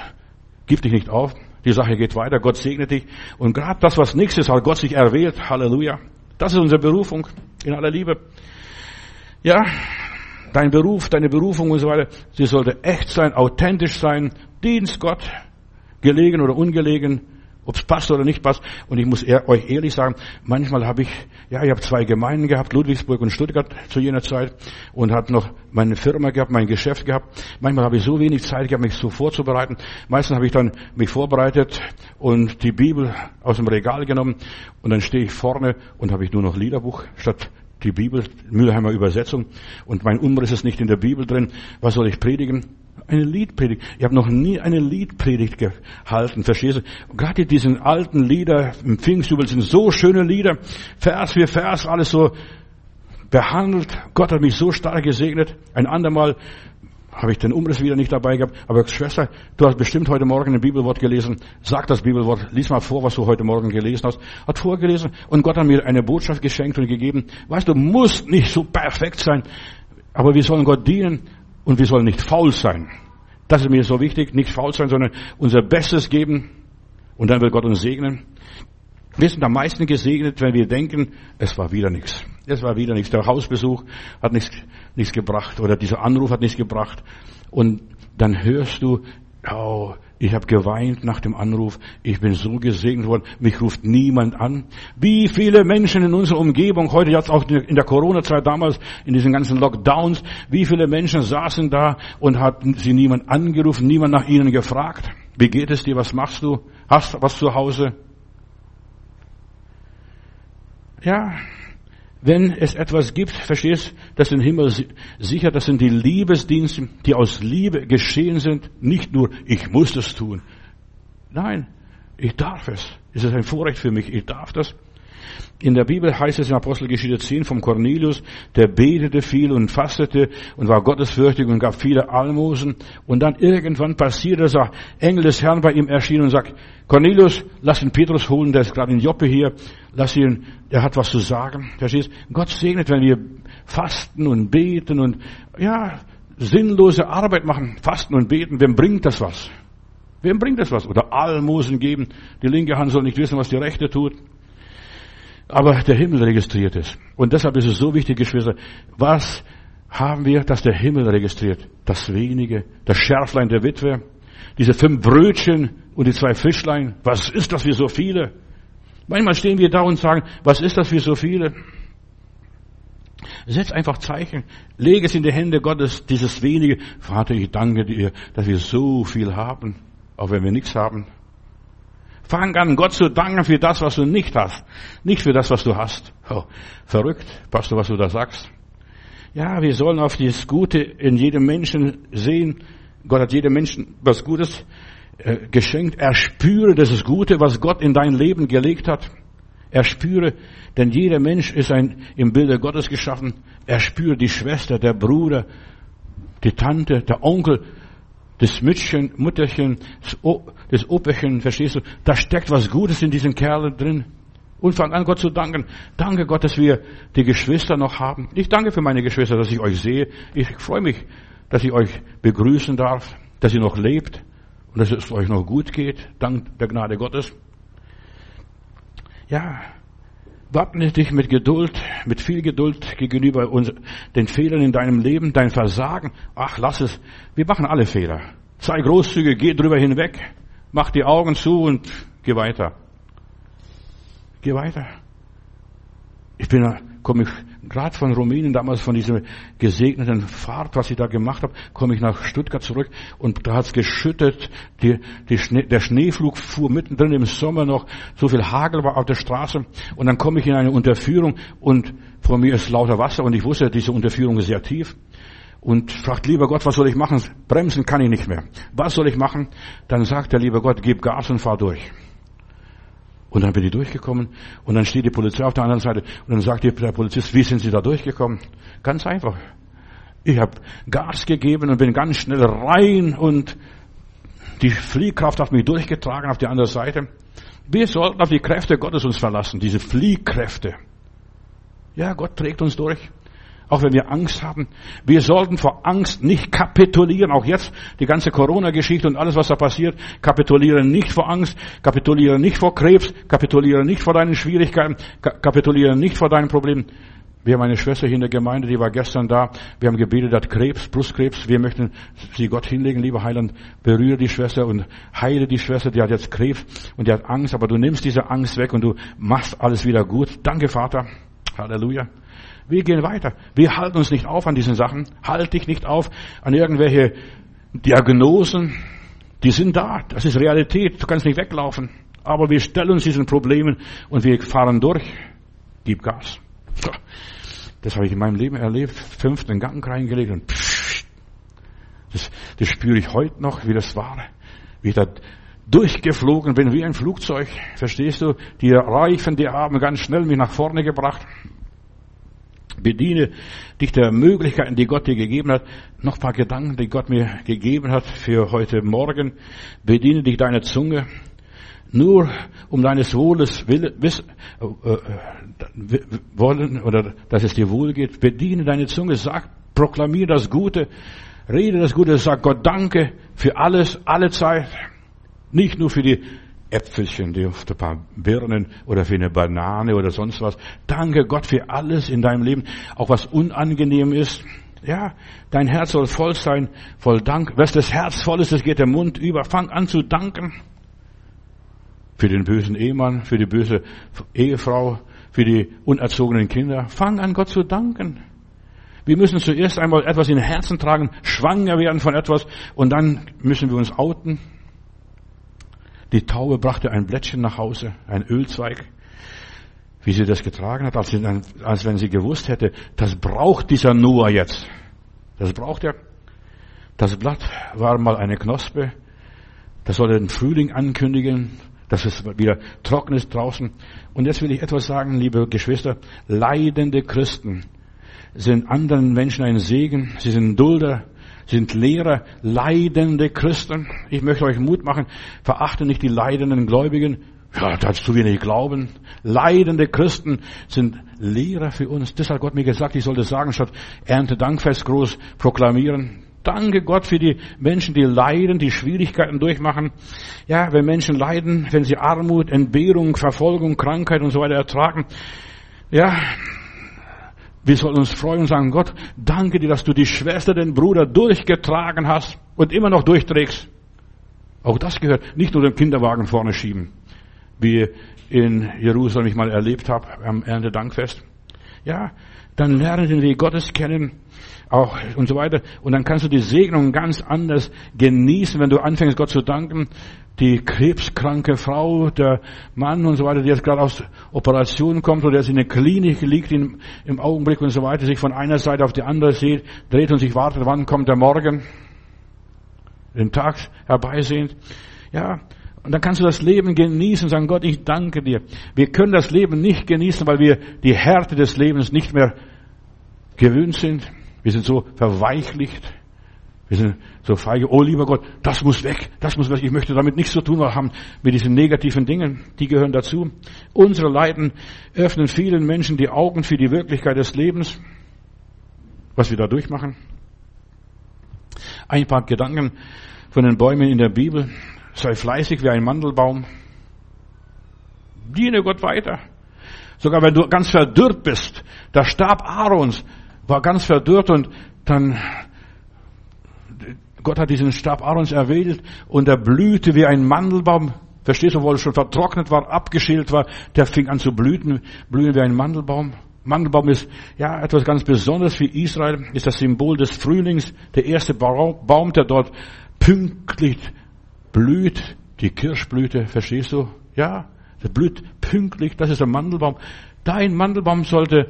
Gib dich nicht auf. Die Sache geht weiter. Gott segnet dich. Und gerade das, was nichts ist, hat Gott sich erwählt. Halleluja. Das ist unsere Berufung in aller Liebe. Ja, dein Beruf, deine Berufung und so weiter, sie sollte echt sein, authentisch sein, Dienst Gott, gelegen oder ungelegen, ob es passt oder nicht passt. Und ich muss euch ehrlich sagen, manchmal habe ich, ja, ich habe zwei Gemeinden gehabt, Ludwigsburg und Stuttgart zu jener Zeit und habe noch meine Firma gehabt, mein Geschäft gehabt. Manchmal habe ich so wenig Zeit gehabt, mich so vorzubereiten. Meistens habe ich dann mich vorbereitet und die Bibel aus dem Regal genommen und dann stehe ich vorne und habe ich nur noch Liederbuch statt die Bibel, Mühlheimer Übersetzung, und mein Umriss ist nicht in der Bibel drin. Was soll ich predigen? Eine Liedpredigt. Ich habe noch nie eine Liedpredigt gehalten, verstehst du? Gerade diesen alten Lieder im Pfingstjubel sind so schöne Lieder, Vers für Vers, alles so behandelt. Gott hat mich so stark gesegnet. Ein andermal habe ich den Umriss wieder nicht dabei gehabt. Aber Schwester, du hast bestimmt heute Morgen ein Bibelwort gelesen. Sag das Bibelwort. Lies mal vor, was du heute Morgen gelesen hast. Hat vorgelesen und Gott hat mir eine Botschaft geschenkt und gegeben. Weißt du, musst nicht so perfekt sein. Aber wir sollen Gott dienen und wir sollen nicht faul sein. Das ist mir so wichtig. Nicht faul sein, sondern unser Bestes geben. Und dann wird Gott uns segnen. Wir sind am meisten gesegnet, wenn wir denken, es war wieder nichts. Es war wieder nichts. Der Hausbesuch hat nichts, nichts gebracht oder dieser Anruf hat nichts gebracht. Und dann hörst du, oh, ich habe geweint nach dem Anruf. Ich bin so gesegnet worden. Mich ruft niemand an. Wie viele Menschen in unserer Umgebung, heute jetzt auch in der Corona-Zeit damals, in diesen ganzen Lockdowns, wie viele Menschen saßen da und hatten sie niemand angerufen, niemand nach ihnen gefragt. Wie geht es dir? Was machst du? Hast was zu Hause? Ja, wenn es etwas gibt, verstehst, das den Himmel sicher, das sind die Liebesdienste, die aus Liebe geschehen sind. Nicht nur, ich muss das tun. Nein, ich darf es. Es ist ein Vorrecht für mich, ich darf das. In der Bibel heißt es in Apostelgeschichte 10 vom Cornelius, der betete viel und fastete und war gottesfürchtig und gab viele Almosen. Und dann irgendwann passiert es, ein Engel des Herrn bei ihm erschien und sagt, Cornelius, lass ihn Petrus holen, der ist gerade in Joppe hier, lass ihn, der hat was zu sagen. Verstehst? Gott segnet, wenn wir fasten und beten und, ja, sinnlose Arbeit machen, fasten und beten, wem bringt das was? Wem bringt das was? Oder Almosen geben, die linke Hand soll nicht wissen, was die rechte tut aber der Himmel registriert es. Und deshalb ist es so wichtig, Geschwister, was haben wir, dass der Himmel registriert? Das wenige, das Schärflein der Witwe, diese fünf Brötchen und die zwei Fischlein. Was ist das für so viele? Manchmal stehen wir da und sagen, was ist das für so viele? Setz einfach Zeichen. Lege es in die Hände Gottes, dieses wenige. Vater, ich danke dir, dass wir so viel haben, auch wenn wir nichts haben. Fang an, Gott zu danken für das, was du nicht hast. Nicht für das, was du hast. Oh, verrückt, Pastor, was du da sagst. Ja, wir sollen auf das Gute in jedem Menschen sehen. Gott hat jedem Menschen was Gutes äh, geschenkt. Er spüre das Gute, was Gott in dein Leben gelegt hat. Er spüre, denn jeder Mensch ist ein im Bilde Gottes geschaffen. Er spüre die Schwester, der Bruder, die Tante, der Onkel, das Mütterchen, Mutterchen, das Operchen, verstehst du? Da steckt was Gutes in diesen Kerlen drin. Und fang an, Gott zu danken. Danke Gott, dass wir die Geschwister noch haben. Ich danke für meine Geschwister, dass ich euch sehe. Ich freue mich, dass ich euch begrüßen darf, dass ihr noch lebt und dass es euch noch gut geht, dank der Gnade Gottes. Ja, wappne dich mit Geduld, mit viel Geduld gegenüber uns, den Fehlern in deinem Leben, dein Versagen. Ach, lass es. Wir machen alle Fehler. Sei großzügig, geh drüber hinweg, mach die Augen zu und geh weiter. Geh weiter. Ich bin, komme ich gerade von Rumänien, damals von dieser gesegneten Fahrt, was ich da gemacht habe, komme ich nach Stuttgart zurück und da hat's geschüttet, die, die Schnee, der Schneeflug fuhr mittendrin im Sommer noch, so viel Hagel war auf der Straße und dann komme ich in eine Unterführung und vor mir ist lauter Wasser und ich wusste, diese Unterführung ist sehr tief und fragt, lieber Gott, was soll ich machen? Bremsen kann ich nicht mehr. Was soll ich machen? Dann sagt der liebe Gott, gib Gas und fahr durch. Und dann bin ich durchgekommen und dann steht die Polizei auf der anderen Seite und dann sagt der Polizist, wie sind Sie da durchgekommen? Ganz einfach. Ich habe Gas gegeben und bin ganz schnell rein und die Fliehkraft hat mich durchgetragen auf die andere Seite. Wir sollten auf die Kräfte Gottes uns verlassen, diese Fliehkräfte. Ja, Gott trägt uns durch. Auch wenn wir Angst haben. Wir sollten vor Angst nicht kapitulieren. Auch jetzt die ganze Corona-Geschichte und alles, was da passiert. Kapituliere nicht vor Angst. Kapituliere nicht vor Krebs. Kapituliere nicht vor deinen Schwierigkeiten. Kapituliere nicht vor deinen Problemen. Wir haben eine Schwester hier in der Gemeinde, die war gestern da. Wir haben gebetet, hat Krebs, Brustkrebs. Wir möchten sie Gott hinlegen, lieber Heiland. Berühre die Schwester und heile die Schwester, die hat jetzt Krebs und die hat Angst, aber du nimmst diese Angst weg und du machst alles wieder gut. Danke, Vater. Halleluja. Wir gehen weiter. Wir halten uns nicht auf an diesen Sachen. Halt dich nicht auf an irgendwelche Diagnosen. Die sind da. Das ist Realität. Du kannst nicht weglaufen. Aber wir stellen uns diesen Problemen und wir fahren durch. Gib Gas. Das habe ich in meinem Leben erlebt. Fünften Gang reingelegt und pssst. Das, das spüre ich heute noch, wie das war. Wie ich da durchgeflogen bin, wie ein Flugzeug. Verstehst du? Die Reifen, die haben ganz schnell mich nach vorne gebracht. Bediene dich der Möglichkeiten, die Gott dir gegeben hat. Noch ein paar Gedanken, die Gott mir gegeben hat für heute Morgen. Bediene dich deiner Zunge. Nur um deines Wohles will, wiss, äh, äh, wollen oder dass es dir wohl geht. Bediene deine Zunge. Sag, proklamier das Gute. Rede das Gute. Sag Gott Danke für alles, alle Zeit. Nicht nur für die Äpfelchen, die auf ein paar Birnen oder für eine Banane oder sonst was. Danke Gott für alles in deinem Leben, auch was unangenehm ist. Ja, dein Herz soll voll sein, voll Dank. Was das Herz voll ist, das geht der Mund über. Fang an zu danken. Für den bösen Ehemann, für die böse Ehefrau, für die unerzogenen Kinder. Fang an, Gott zu danken. Wir müssen zuerst einmal etwas in den Herzen tragen, schwanger werden von etwas und dann müssen wir uns outen. Die Taube brachte ein Blättchen nach Hause, ein Ölzweig. Wie sie das getragen hat, als, sie, als wenn sie gewusst hätte, das braucht dieser Noah jetzt. Das braucht er. Das Blatt war mal eine Knospe. Das soll den Frühling ankündigen, dass es wieder trocken ist draußen. Und jetzt will ich etwas sagen, liebe Geschwister. Leidende Christen sind anderen Menschen ein Segen. Sie sind Dulder sind Lehrer, leidende Christen. Ich möchte euch Mut machen, verachte nicht die leidenden Gläubigen. Ja, da hast du wenig Glauben. Leidende Christen sind Lehrer für uns. Das hat Gott mir gesagt, ich soll das sagen, statt Erntedankfest groß proklamieren. Danke Gott für die Menschen, die leiden, die Schwierigkeiten durchmachen. Ja, wenn Menschen leiden, wenn sie Armut, Entbehrung, Verfolgung, Krankheit und so weiter ertragen. Ja, wir sollen uns freuen und sagen, Gott, danke dir, dass du die Schwester, den Bruder durchgetragen hast und immer noch durchträgst. Auch das gehört nicht nur den Kinderwagen vorne schieben, wie in Jerusalem ich mal erlebt habe am Erntedankfest. Ja, dann lerne den Weg Gottes kennen, auch und so weiter. Und dann kannst du die Segnung ganz anders genießen, wenn du anfängst, Gott zu danken die krebskranke Frau, der Mann und so weiter, der jetzt gerade aus Operation kommt oder jetzt in der Klinik liegt im, im Augenblick und so weiter, sich von einer Seite auf die andere sieht, dreht und sich wartet, wann kommt der Morgen, den Tag herbeisehnt. Ja, und dann kannst du das Leben genießen und sagen, Gott, ich danke dir. Wir können das Leben nicht genießen, weil wir die Härte des Lebens nicht mehr gewöhnt sind. Wir sind so verweichlicht. Wir sind so feige, oh lieber Gott, das muss weg, das muss weg. Ich möchte damit nichts zu tun haben mit diesen negativen Dingen, die gehören dazu. Unsere Leiden öffnen vielen Menschen die Augen für die Wirklichkeit des Lebens, was wir da durchmachen. Ein paar Gedanken von den Bäumen in der Bibel. Sei fleißig wie ein Mandelbaum. Diene Gott weiter. Sogar wenn du ganz verdürrt bist. Der Stab Aarons war ganz verdürrt und dann Gott hat diesen Stab Aarons erwählt und er blühte wie ein Mandelbaum. Verstehst du, wo er schon vertrocknet war, abgeschält war, der fing an zu blühen, blühen wie ein Mandelbaum. Mandelbaum ist ja etwas ganz Besonderes für Israel, ist das Symbol des Frühlings, der erste Baum, der dort pünktlich blüht, die Kirschblüte, verstehst du? Ja, der blüht pünktlich, das ist der Mandelbaum. Dein Mandelbaum sollte,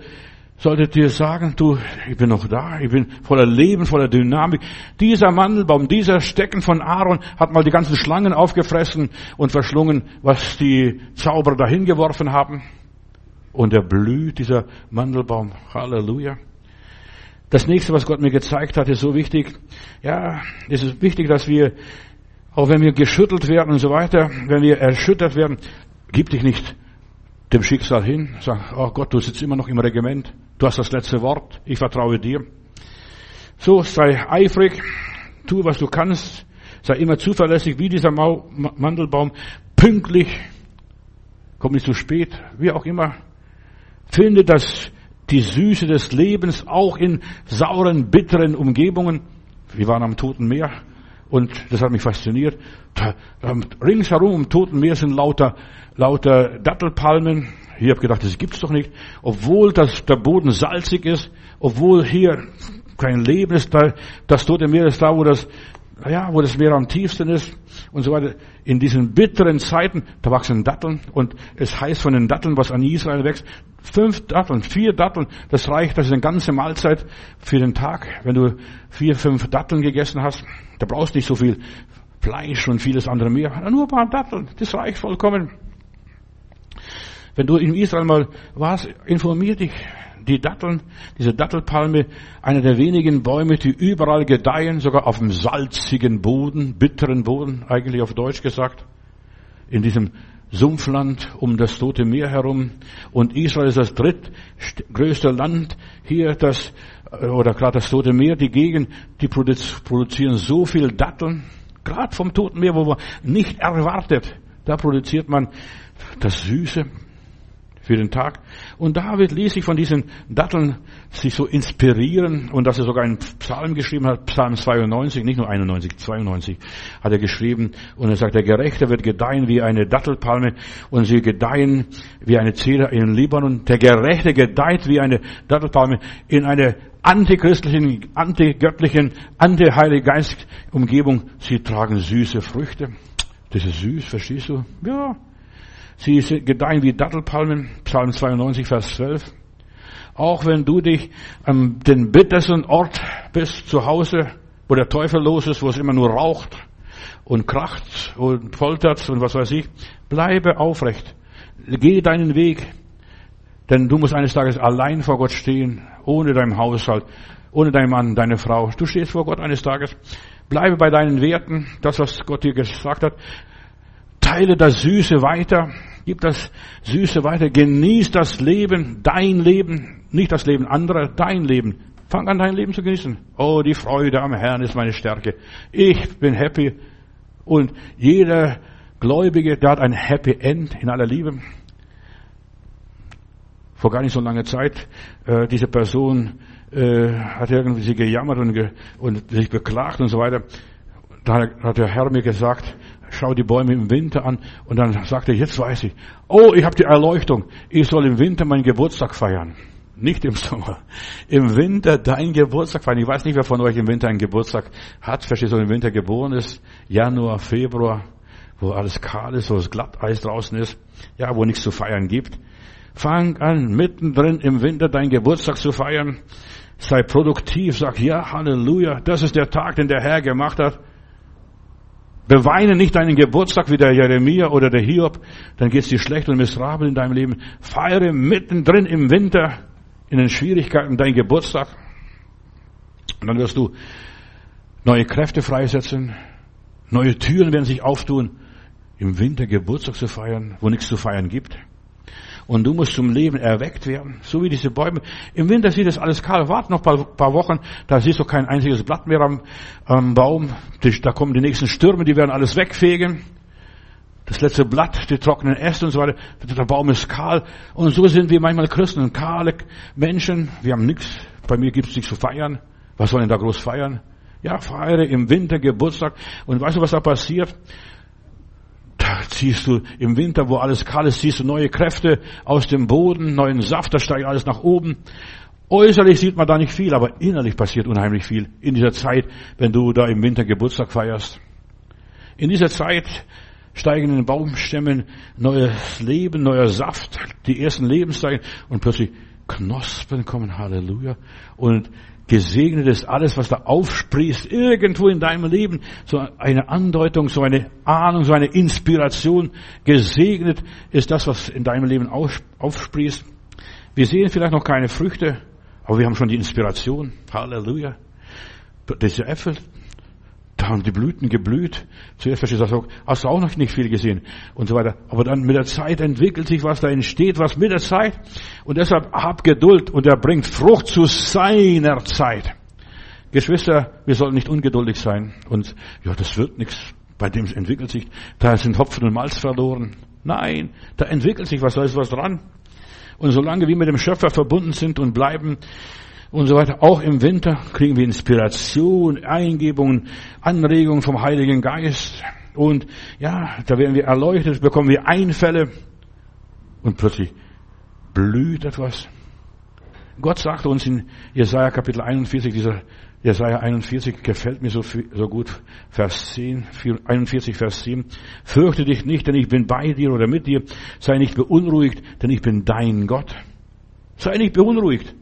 sollte dir sagen, du, ich bin noch da, ich bin voller Leben, voller Dynamik. Dieser Mandelbaum, dieser Stecken von Aaron hat mal die ganzen Schlangen aufgefressen und verschlungen, was die Zauberer dahin geworfen haben. Und er blüht, dieser Mandelbaum. Halleluja. Das nächste, was Gott mir gezeigt hat, ist so wichtig. Ja, es ist wichtig, dass wir, auch wenn wir geschüttelt werden und so weiter, wenn wir erschüttert werden, gib dich nicht dem Schicksal hin. Sag, oh Gott, du sitzt immer noch im Regiment. Du hast das letzte Wort. Ich vertraue dir. So, sei eifrig. Tu, was du kannst. Sei immer zuverlässig, wie dieser Mandelbaum. Pünktlich. Komm nicht zu spät. Wie auch immer. Finde das, die Süße des Lebens auch in sauren, bitteren Umgebungen. Wir waren am Toten Meer und das hat mich fasziniert. Da, ringsherum im Toten Meer sind lauter, lauter Dattelpalmen. Ich habe gedacht, das gibt's doch nicht. Obwohl das, der Boden salzig ist, obwohl hier kein Leben ist, da, das Tote Meer ist da, wo das, ja, wo das Meer am tiefsten ist und so weiter. In diesen bitteren Zeiten, da wachsen Datteln und es heißt von den Datteln, was an Israel wächst, fünf Datteln, vier Datteln, das reicht, das ist eine ganze Mahlzeit für den Tag. Wenn du vier, fünf Datteln gegessen hast, da brauchst du nicht so viel Fleisch und vieles andere mehr. Nur ein paar Datteln, das reicht vollkommen. Wenn du in Israel mal warst, informier dich. Die Datteln, diese Dattelpalme, einer der wenigen Bäume, die überall gedeihen, sogar auf dem salzigen Boden, bitteren Boden, eigentlich auf Deutsch gesagt, in diesem Sumpfland um das Tote Meer herum. Und Israel ist das drittgrößte Land hier, das, oder gerade das Tote Meer, die Gegend, die produzieren so viel Datteln, gerade vom Toten Meer, wo man nicht erwartet. Da produziert man das Süße, für den Tag. Und David ließ sich von diesen Datteln sich so inspirieren und dass er sogar einen Psalm geschrieben hat, Psalm 92, nicht nur 91, 92 hat er geschrieben und er sagt, der Gerechte wird gedeihen wie eine Dattelpalme und sie gedeihen wie eine Zeder in Libanon. Der Gerechte gedeiht wie eine Dattelpalme in einer antichristlichen, antigöttlichen, antiheilige Geist Umgebung. Sie tragen süße Früchte. Das ist süß, verstehst du? Ja, Sie gedeihen wie Dattelpalmen, Psalm 92, Vers 12. Auch wenn du dich an den bittersten Ort bist, zu Hause, wo der Teufel los ist, wo es immer nur raucht und kracht und poltert und was weiß ich, bleibe aufrecht. Geh deinen Weg. Denn du musst eines Tages allein vor Gott stehen, ohne deinem Haushalt, ohne deinen Mann, deine Frau. Du stehst vor Gott eines Tages. Bleibe bei deinen Werten, das, was Gott dir gesagt hat. Teile das Süße weiter. Gib das Süße weiter. Genieß das Leben, dein Leben, nicht das Leben anderer, dein Leben. Fang an, dein Leben zu genießen. Oh, die Freude am Herrn ist meine Stärke. Ich bin happy. Und jeder Gläubige, der hat ein Happy End in aller Liebe. Vor gar nicht so langer Zeit, äh, diese Person äh, hat irgendwie sie gejammert und, ge und sich beklagt und so weiter. Da hat der Herr mir gesagt, schau die Bäume im Winter an und dann sagte ich, jetzt weiß ich, oh, ich habe die Erleuchtung, ich soll im Winter meinen Geburtstag feiern. Nicht im Sommer. Im Winter dein Geburtstag feiern. Ich weiß nicht, wer von euch im Winter einen Geburtstag hat, verstehst du, im Winter geboren ist. Januar, Februar, wo alles kahl ist, wo es Glatteis draußen ist. Ja, wo nichts zu feiern gibt. Fang an, mittendrin im Winter deinen Geburtstag zu feiern. Sei produktiv, sag ja, Halleluja, das ist der Tag, den der Herr gemacht hat. Beweine nicht deinen Geburtstag wie der Jeremia oder der Hiob, dann geht es dir schlecht und miserabel in deinem Leben. Feiere mittendrin im Winter in den Schwierigkeiten deinen Geburtstag. Und dann wirst du neue Kräfte freisetzen, neue Türen werden sich auftun, im Winter Geburtstag zu feiern, wo nichts zu feiern gibt und du musst zum Leben erweckt werden, so wie diese Bäume. Im Winter sieht es alles kahl, warte noch ein paar, Wochen, da siehst du kein einziges Blatt mehr am, am Baum, da kommen die nächsten Stürme, die werden alles wegfegen. Das letzte Blatt, die trockenen Äste und so weiter, der Baum ist kahl. Und so sind wir manchmal Christen, kahle Menschen, wir haben nichts, bei mir gibt es nichts zu feiern. Was sollen da groß feiern? Ja, feiere im Winter Geburtstag. Und weißt du, was da passiert? Ziehst du im Winter, wo alles kalt ist, ziehst du neue Kräfte aus dem Boden, neuen Saft, da steigt alles nach oben. Äußerlich sieht man da nicht viel, aber innerlich passiert unheimlich viel in dieser Zeit, wenn du da im Winter Geburtstag feierst. In dieser Zeit steigen in den Baumstämmen neues Leben, neuer Saft, die ersten Lebenszeichen und plötzlich Knospen kommen, Halleluja. Und gesegnet ist alles, was da aufsprießt, irgendwo in deinem Leben. So eine Andeutung, so eine Ahnung, so eine Inspiration. Gesegnet ist das, was in deinem Leben aufsprießt. Wir sehen vielleicht noch keine Früchte, aber wir haben schon die Inspiration. Halleluja. Diese Äpfel, da haben die Blüten geblüht. Zuerst verstehst du, hast du auch noch nicht viel gesehen und so weiter. Aber dann mit der Zeit entwickelt sich was, da entsteht was mit der Zeit. Und deshalb hab Geduld und er bringt Frucht zu seiner Zeit. Geschwister, wir sollten nicht ungeduldig sein und ja, das wird nichts. Bei dem entwickelt sich, da sind Hopfen und Malz verloren. Nein, da entwickelt sich was, da ist was dran. Und solange wir mit dem Schöpfer verbunden sind und bleiben, und so weiter. Auch im Winter kriegen wir Inspiration, Eingebungen, Anregungen vom Heiligen Geist. Und ja, da werden wir erleuchtet, bekommen wir Einfälle und plötzlich blüht etwas. Gott sagte uns in Jesaja Kapitel 41, dieser Jesaja 41 gefällt mir so, so gut, Vers 10, 41, Vers 7. Fürchte dich nicht, denn ich bin bei dir oder mit dir. Sei nicht beunruhigt, denn ich bin dein Gott. Sei nicht beunruhigt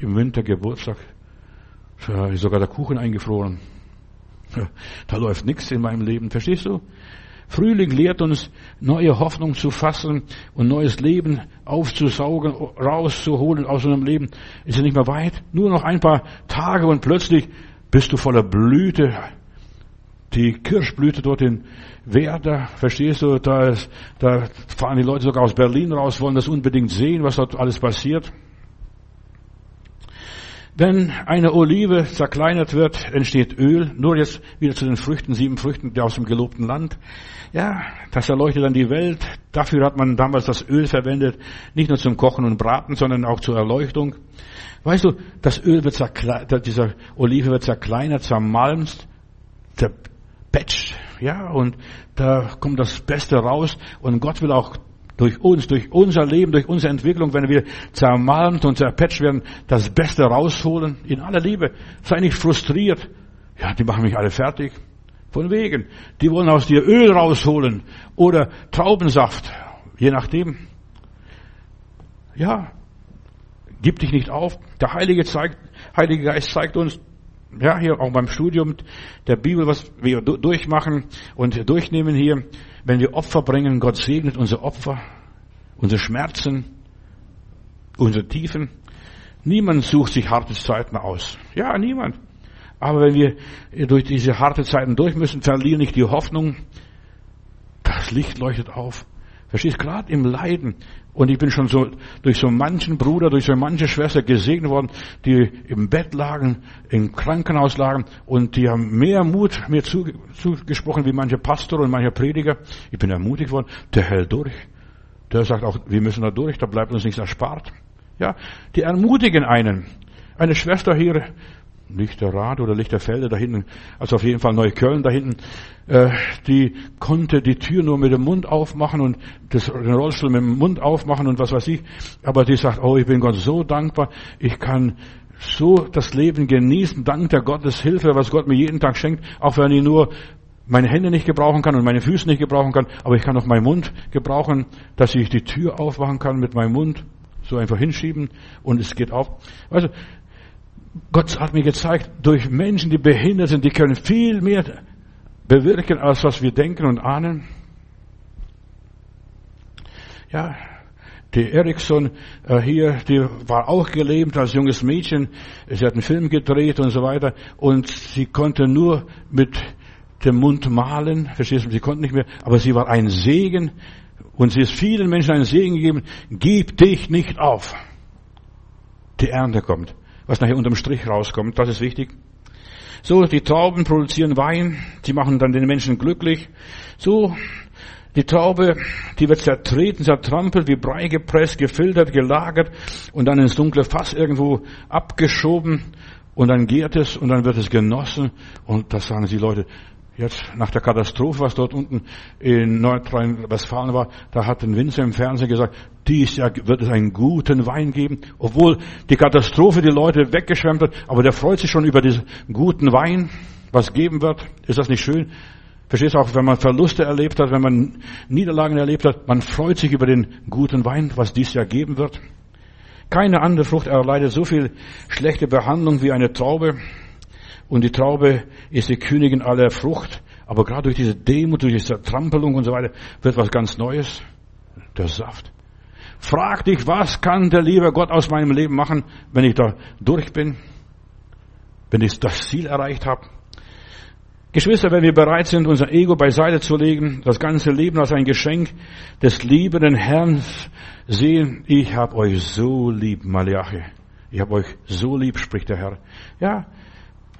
im Winter Geburtstag, da ist sogar der Kuchen eingefroren. Da läuft nichts in meinem Leben, verstehst du? Frühling lehrt uns, neue Hoffnung zu fassen und neues Leben aufzusaugen, rauszuholen aus unserem Leben. Ist ja nicht mehr weit. Nur noch ein paar Tage und plötzlich bist du voller Blüte. Die Kirschblüte dort in Werder, verstehst du? Da, ist, da fahren die Leute sogar aus Berlin raus, wollen das unbedingt sehen, was dort alles passiert. Wenn eine Olive zerkleinert wird, entsteht Öl. Nur jetzt wieder zu den Früchten, sieben Früchten aus dem gelobten Land. Ja, das erleuchtet dann die Welt. Dafür hat man damals das Öl verwendet. Nicht nur zum Kochen und Braten, sondern auch zur Erleuchtung. Weißt du, das Öl wird zerkleinert, dieser Olive wird zerkleinert, zermalmt, zerpatcht. Ja, und da kommt das Beste raus. Und Gott will auch durch uns, durch unser Leben, durch unsere Entwicklung, wenn wir zermalmt und zerpatcht werden, das Beste rausholen, in aller Liebe. Sei nicht frustriert. Ja, die machen mich alle fertig. Von wegen. Die wollen aus dir Öl rausholen oder Traubensaft, je nachdem. Ja, gib dich nicht auf. Der Heilige, zeigt, Heilige Geist zeigt uns, ja, hier auch beim Studium der Bibel, was wir durchmachen und durchnehmen hier, wenn wir Opfer bringen, Gott segnet unsere Opfer, unsere Schmerzen, unsere Tiefen. Niemand sucht sich harte Zeiten aus. Ja, niemand. Aber wenn wir durch diese harte Zeiten durch müssen, verlieren nicht die Hoffnung. Das Licht leuchtet auf. Verstehst, gerade im Leiden. Und ich bin schon so durch so manchen Bruder, durch so manche Schwester gesegnet worden, die im Bett lagen, im Krankenhaus lagen und die haben mehr Mut mir zugesprochen wie manche Pastor und manche Prediger. Ich bin ermutigt worden, der hält durch. Der sagt auch, wir müssen da durch, da bleibt uns nichts erspart. Ja, die ermutigen einen. Eine Schwester hier, Lichterrad oder Lichterfelde da hinten, also auf jeden Fall Neukölln da hinten, äh, die konnte die Tür nur mit dem Mund aufmachen und das, den Rollstuhl mit dem Mund aufmachen und was weiß ich. Aber die sagt, oh, ich bin Gott so dankbar, ich kann so das Leben genießen, dank der Gottes Hilfe, was Gott mir jeden Tag schenkt, auch wenn ich nur meine Hände nicht gebrauchen kann und meine Füße nicht gebrauchen kann, aber ich kann auch meinen Mund gebrauchen, dass ich die Tür aufmachen kann mit meinem Mund, so einfach hinschieben und es geht auf. Also, Gott hat mir gezeigt, durch Menschen, die behindert sind, die können viel mehr bewirken, als was wir denken und ahnen. Ja, die Ericsson äh, hier, die war auch gelähmt als junges Mädchen. Sie hat einen Film gedreht und so weiter. Und sie konnte nur mit dem Mund malen. Verstehst du? Sie konnte nicht mehr. Aber sie war ein Segen. Und sie ist vielen Menschen einen Segen gegeben. Gib dich nicht auf. Die Ernte kommt was nachher unterm Strich rauskommt. Das ist wichtig. So, die Trauben produzieren Wein, die machen dann den Menschen glücklich. So, die Traube, die wird zertreten, zertrampelt, wie Brei gepresst, gefiltert, gelagert und dann ins dunkle Fass irgendwo abgeschoben und dann gärt es und dann wird es genossen und das sagen die Leute, Jetzt nach der Katastrophe, was dort unten in Nordrhein-Westfalen war, da hat ein Winzer im Fernsehen gesagt, dies Jahr wird es einen guten Wein geben, obwohl die Katastrophe die Leute weggeschwemmt hat, aber der freut sich schon über diesen guten Wein, was geben wird. Ist das nicht schön? Verstehst du auch, wenn man Verluste erlebt hat, wenn man Niederlagen erlebt hat, man freut sich über den guten Wein, was dies Jahr geben wird. Keine andere Frucht erleidet so viel schlechte Behandlung wie eine Traube. Und die Traube ist die Königin aller Frucht. Aber gerade durch diese Demut, durch diese Trampelung und so weiter, wird was ganz Neues. Der Saft. Frag dich, was kann der liebe Gott aus meinem Leben machen, wenn ich da durch bin? Wenn ich das Ziel erreicht habe? Geschwister, wenn wir bereit sind, unser Ego beiseite zu legen, das ganze Leben als ein Geschenk des liebenden Herrn sehen, ich habe euch so lieb, Malachi. Ich habe euch so lieb, spricht der Herr. Ja,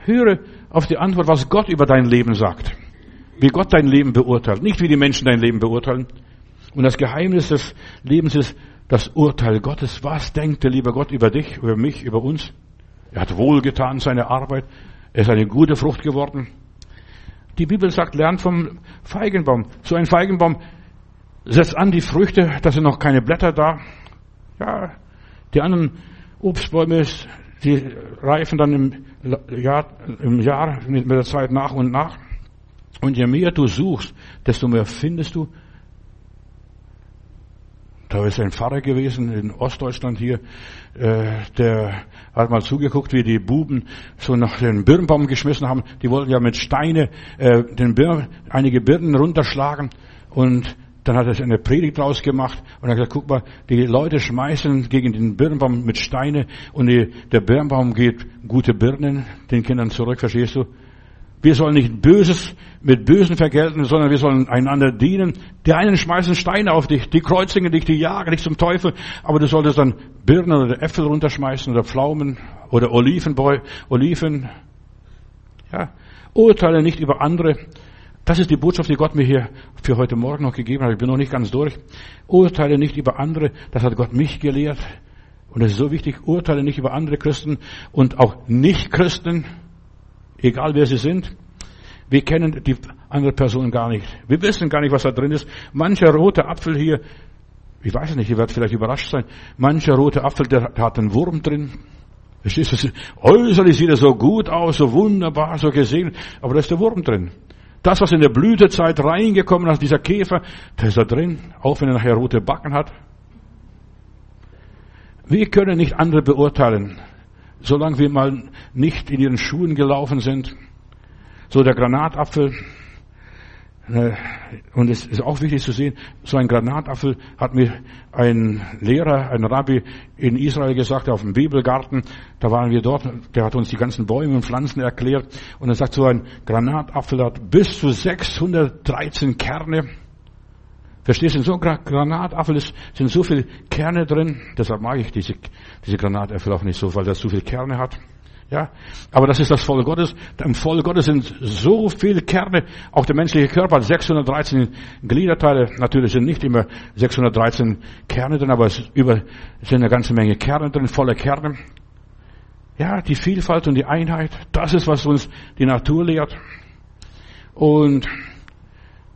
höre auf die Antwort, was Gott über dein Leben sagt. Wie Gott dein Leben beurteilt, nicht wie die Menschen dein Leben beurteilen. Und das Geheimnis des Lebens ist das Urteil Gottes. Was denkt der liebe Gott über dich, über mich, über uns? Er hat wohlgetan seine Arbeit. Er ist eine gute Frucht geworden. Die Bibel sagt, lernt vom Feigenbaum. So ein Feigenbaum setzt an die Früchte, da sind noch keine Blätter da. Ja, die anderen Obstbäume, die reifen dann im Jahr, im Jahr mit der Zeit nach und nach. Und je mehr du suchst, desto mehr findest du. Da ist ein Pfarrer gewesen in Ostdeutschland hier, äh, der hat mal zugeguckt, wie die Buben so nach den Birnbaum geschmissen haben. Die wollten ja mit Steine äh, den Birn, einige Birnen runterschlagen und dann hat er eine Predigt draus gemacht und hat gesagt, guck mal, die Leute schmeißen gegen den Birnbaum mit Steine und die, der Birnbaum geht gute Birnen den Kindern zurück, verstehst du? Wir sollen nicht Böses mit Bösen vergelten, sondern wir sollen einander dienen. Die einen schmeißen Steine auf dich, die kreuzigen dich, die jagen dich zum Teufel, aber du solltest dann Birnen oder Äpfel runterschmeißen oder Pflaumen oder Olivenbäu, Oliven. Ja, urteile nicht über andere, das ist die Botschaft, die Gott mir hier für heute Morgen noch gegeben hat. Ich bin noch nicht ganz durch. Urteile nicht über andere. Das hat Gott mich gelehrt. Und es ist so wichtig, urteile nicht über andere Christen und auch Nicht-Christen, egal wer sie sind. Wir kennen die andere Person gar nicht. Wir wissen gar nicht, was da drin ist. Mancher rote Apfel hier, ich weiß es nicht, ihr werdet vielleicht überrascht sein, mancher rote Apfel, der, hat einen Wurm drin. Verstehst? Äußerlich sieht er so gut aus, so wunderbar, so gesegnet, aber da ist der Wurm drin. Das, was in der Blütezeit reingekommen ist, dieser Käfer, der ist da drin, auch wenn er nachher rote Backen hat. Wir können nicht andere beurteilen, solange wir mal nicht in ihren Schuhen gelaufen sind. So der Granatapfel, und es ist auch wichtig zu sehen, so ein Granatapfel hat mir ein Lehrer, ein Rabbi in Israel gesagt, auf dem Bibelgarten, da waren wir dort, der hat uns die ganzen Bäume und Pflanzen erklärt, und er sagt, so ein Granatapfel hat bis zu 613 Kerne. Verstehst du, in so einem Granatapfel sind so viele Kerne drin, deshalb mag ich diese, diese Granatäpfel auch nicht so, weil das so viele Kerne hat. Ja, aber das ist das Volk Gottes. Im Volk Gottes sind so viele Kerne. Auch der menschliche Körper hat 613 Gliederteile. Natürlich sind nicht immer 613 Kerne drin, aber es über, sind eine ganze Menge Kerne drin, volle Kerne. Ja, die Vielfalt und die Einheit, das ist, was uns die Natur lehrt. Und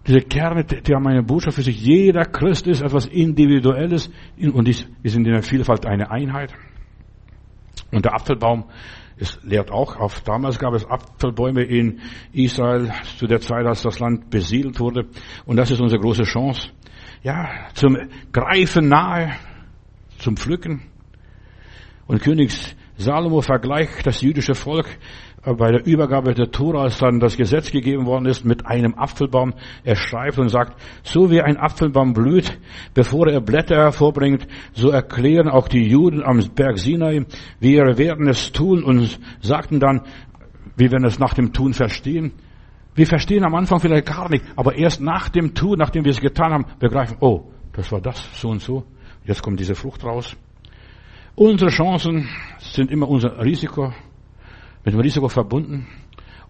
diese Kerne, die haben eine Botschaft für sich. Jeder Christ ist etwas Individuelles und ist in der Vielfalt eine Einheit. Und der Apfelbaum es lehrt auch auf, damals gab es Apfelbäume in Israel zu der Zeit, als das Land besiedelt wurde. Und das ist unsere große Chance. Ja, zum Greifen nahe, zum Pflücken. Und König Salomo vergleicht das jüdische Volk bei der Übergabe der Tora, als dann das Gesetz gegeben worden ist, mit einem Apfelbaum. Er schreibt und sagt, so wie ein Apfelbaum blüht, bevor er Blätter hervorbringt, so erklären auch die Juden am Berg Sinai, wir werden es tun und sagten dann, wir werden es nach dem Tun verstehen. Wir verstehen am Anfang vielleicht gar nicht, aber erst nach dem Tun, nachdem wir es getan haben, begreifen, oh, das war das, so und so. Jetzt kommt diese Frucht raus. Unsere Chancen sind immer unser Risiko, mit dem Risiko verbunden.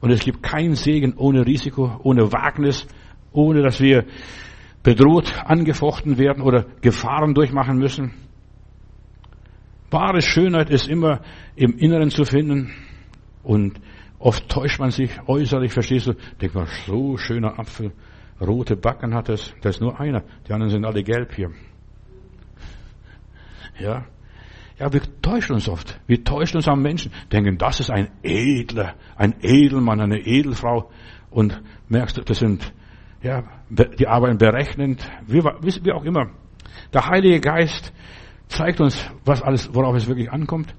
Und es gibt keinen Segen ohne Risiko, ohne Wagnis, ohne dass wir bedroht, angefochten werden oder Gefahren durchmachen müssen. Wahre Schönheit ist immer im Inneren zu finden und Oft täuscht man sich äußerlich, verstehst du? Denk mal, so schöner Apfel, rote Backen hat es. Da ist nur einer. Die anderen sind alle gelb hier. Ja. Ja, wir täuschen uns oft. Wir täuschen uns am Menschen. Denken, das ist ein edler, ein Edelmann, eine Edelfrau. Und merkst du, das sind, ja, die arbeiten berechnend, wie, wie auch immer. Der Heilige Geist zeigt uns, was alles, worauf es wirklich ankommt.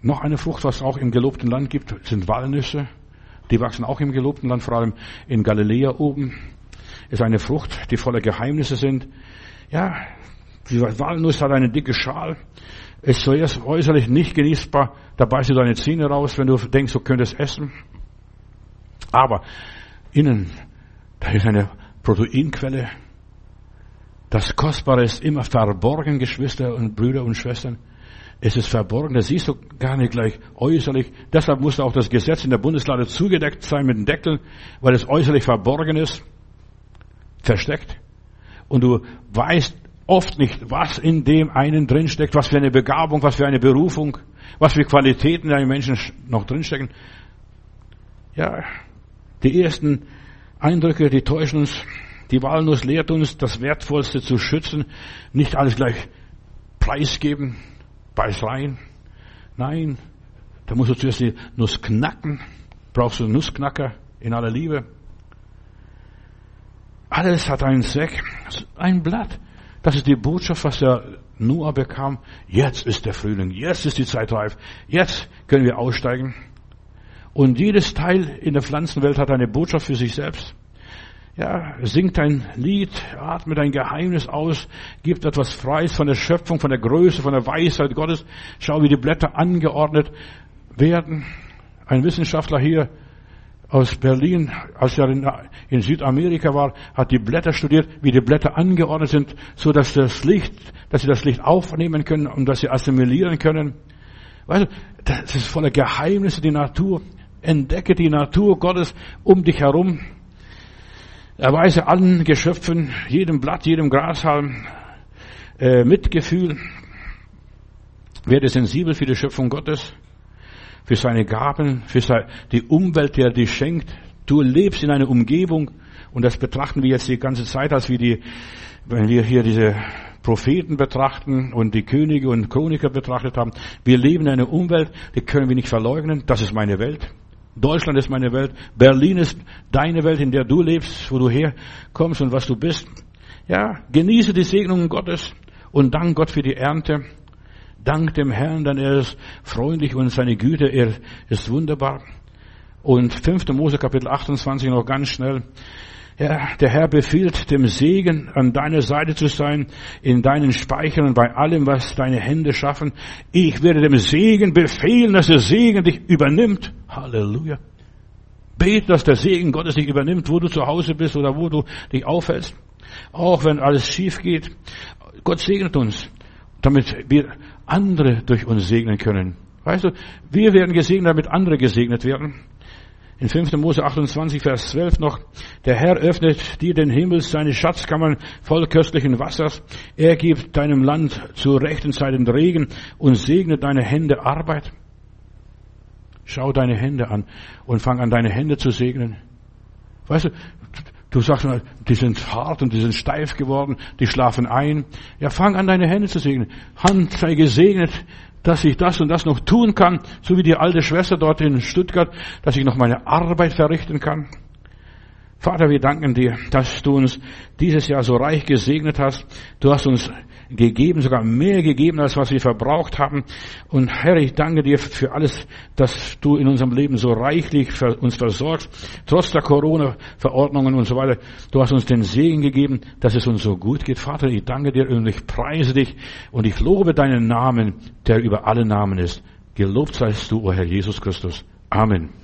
Noch eine Frucht, was es auch im gelobten Land gibt, sind Walnüsse. Die wachsen auch im gelobten Land, vor allem in Galiläa oben. Ist eine Frucht, die voller Geheimnisse sind. Ja, die Walnuss hat eine dicke Schal. Ist zuerst äußerlich nicht genießbar. Da beißt du deine Zähne raus, wenn du denkst, du könntest essen. Aber innen, da ist eine Proteinquelle. Das Kostbare ist immer verborgen, Geschwister und Brüder und Schwestern. Es ist verborgen, das siehst du gar nicht gleich äußerlich. Deshalb musste auch das Gesetz in der Bundeslade zugedeckt sein mit dem Deckel, weil es äußerlich verborgen ist, versteckt. Und du weißt oft nicht, was in dem einen drinsteckt, was für eine Begabung, was für eine Berufung, was für Qualitäten in einem Menschen noch drinstecken. Ja, die ersten Eindrücke, die täuschen uns. Die Walnuss lehrt uns, das Wertvollste zu schützen, nicht alles gleich preisgeben, beiß rein. Nein, da musst du zuerst die Nuss knacken. Brauchst du einen Nussknacker in aller Liebe. Alles hat einen Zweck. Ein Blatt. Das ist die Botschaft, was der Noah bekam. Jetzt ist der Frühling. Jetzt ist die Zeit reif. Jetzt können wir aussteigen. Und jedes Teil in der Pflanzenwelt hat eine Botschaft für sich selbst. Ja, singt ein Lied, atmet ein Geheimnis aus, gibt etwas Freies von der Schöpfung, von der Größe, von der Weisheit Gottes. Schau, wie die Blätter angeordnet werden. Ein Wissenschaftler hier aus Berlin, als er in, Südamerika war, hat die Blätter studiert, wie die Blätter angeordnet sind, so dass das Licht, dass sie das Licht aufnehmen können und dass sie assimilieren können. Weißt du, das ist voller Geheimnisse, die Natur. Entdecke die Natur Gottes um dich herum. Erweise allen Geschöpfen, jedem Blatt, jedem Grashalm äh, Mitgefühl. Werde sensibel für die Schöpfung Gottes, für seine Gaben, für die Umwelt, die er dir schenkt. Du lebst in einer Umgebung und das betrachten wir jetzt die ganze Zeit, als wir die, wenn wir hier diese Propheten betrachten und die Könige und Chroniker betrachtet haben. Wir leben in einer Umwelt, die können wir nicht verleugnen. Das ist meine Welt. Deutschland ist meine Welt. Berlin ist deine Welt, in der du lebst, wo du herkommst und was du bist. Ja, genieße die Segnungen Gottes und dank Gott für die Ernte. Dank dem Herrn, denn er ist freundlich und seine Güte, er ist wunderbar. Und 5. Mose Kapitel 28 noch ganz schnell. Ja, der Herr befiehlt dem Segen, an deiner Seite zu sein, in deinen Speichern und bei allem, was deine Hände schaffen. Ich werde dem Segen befehlen, dass der Segen dich übernimmt. Halleluja. Bete, dass der Segen Gottes dich übernimmt, wo du zu Hause bist oder wo du dich aufhältst. Auch wenn alles schief geht. Gott segnet uns, damit wir andere durch uns segnen können. Weißt du, wir werden gesegnet, damit andere gesegnet werden. In 5. Mose 28, Vers 12 noch, der Herr öffnet dir den Himmel, seine Schatzkammern voll köstlichen Wassers. Er gibt deinem Land zur rechten Zeit den Regen und segnet deine Hände Arbeit. Schau deine Hände an und fang an, deine Hände zu segnen. Weißt du, du sagst mal, die sind hart und die sind steif geworden, die schlafen ein. Ja, fang an, deine Hände zu segnen. Hand sei gesegnet, dass ich das und das noch tun kann, so wie die alte Schwester dort in Stuttgart, dass ich noch meine Arbeit verrichten kann. Vater, wir danken dir, dass du uns dieses Jahr so reich gesegnet hast. Du hast uns gegeben, sogar mehr gegeben, als was wir verbraucht haben. Und Herr, ich danke dir für alles, dass du in unserem Leben so reichlich uns versorgst. Trotz der Corona-Verordnungen und so weiter. Du hast uns den Segen gegeben, dass es uns so gut geht. Vater, ich danke dir und ich preise dich und ich lobe deinen Namen, der über alle Namen ist. Gelobt seist du, o oh Herr Jesus Christus. Amen.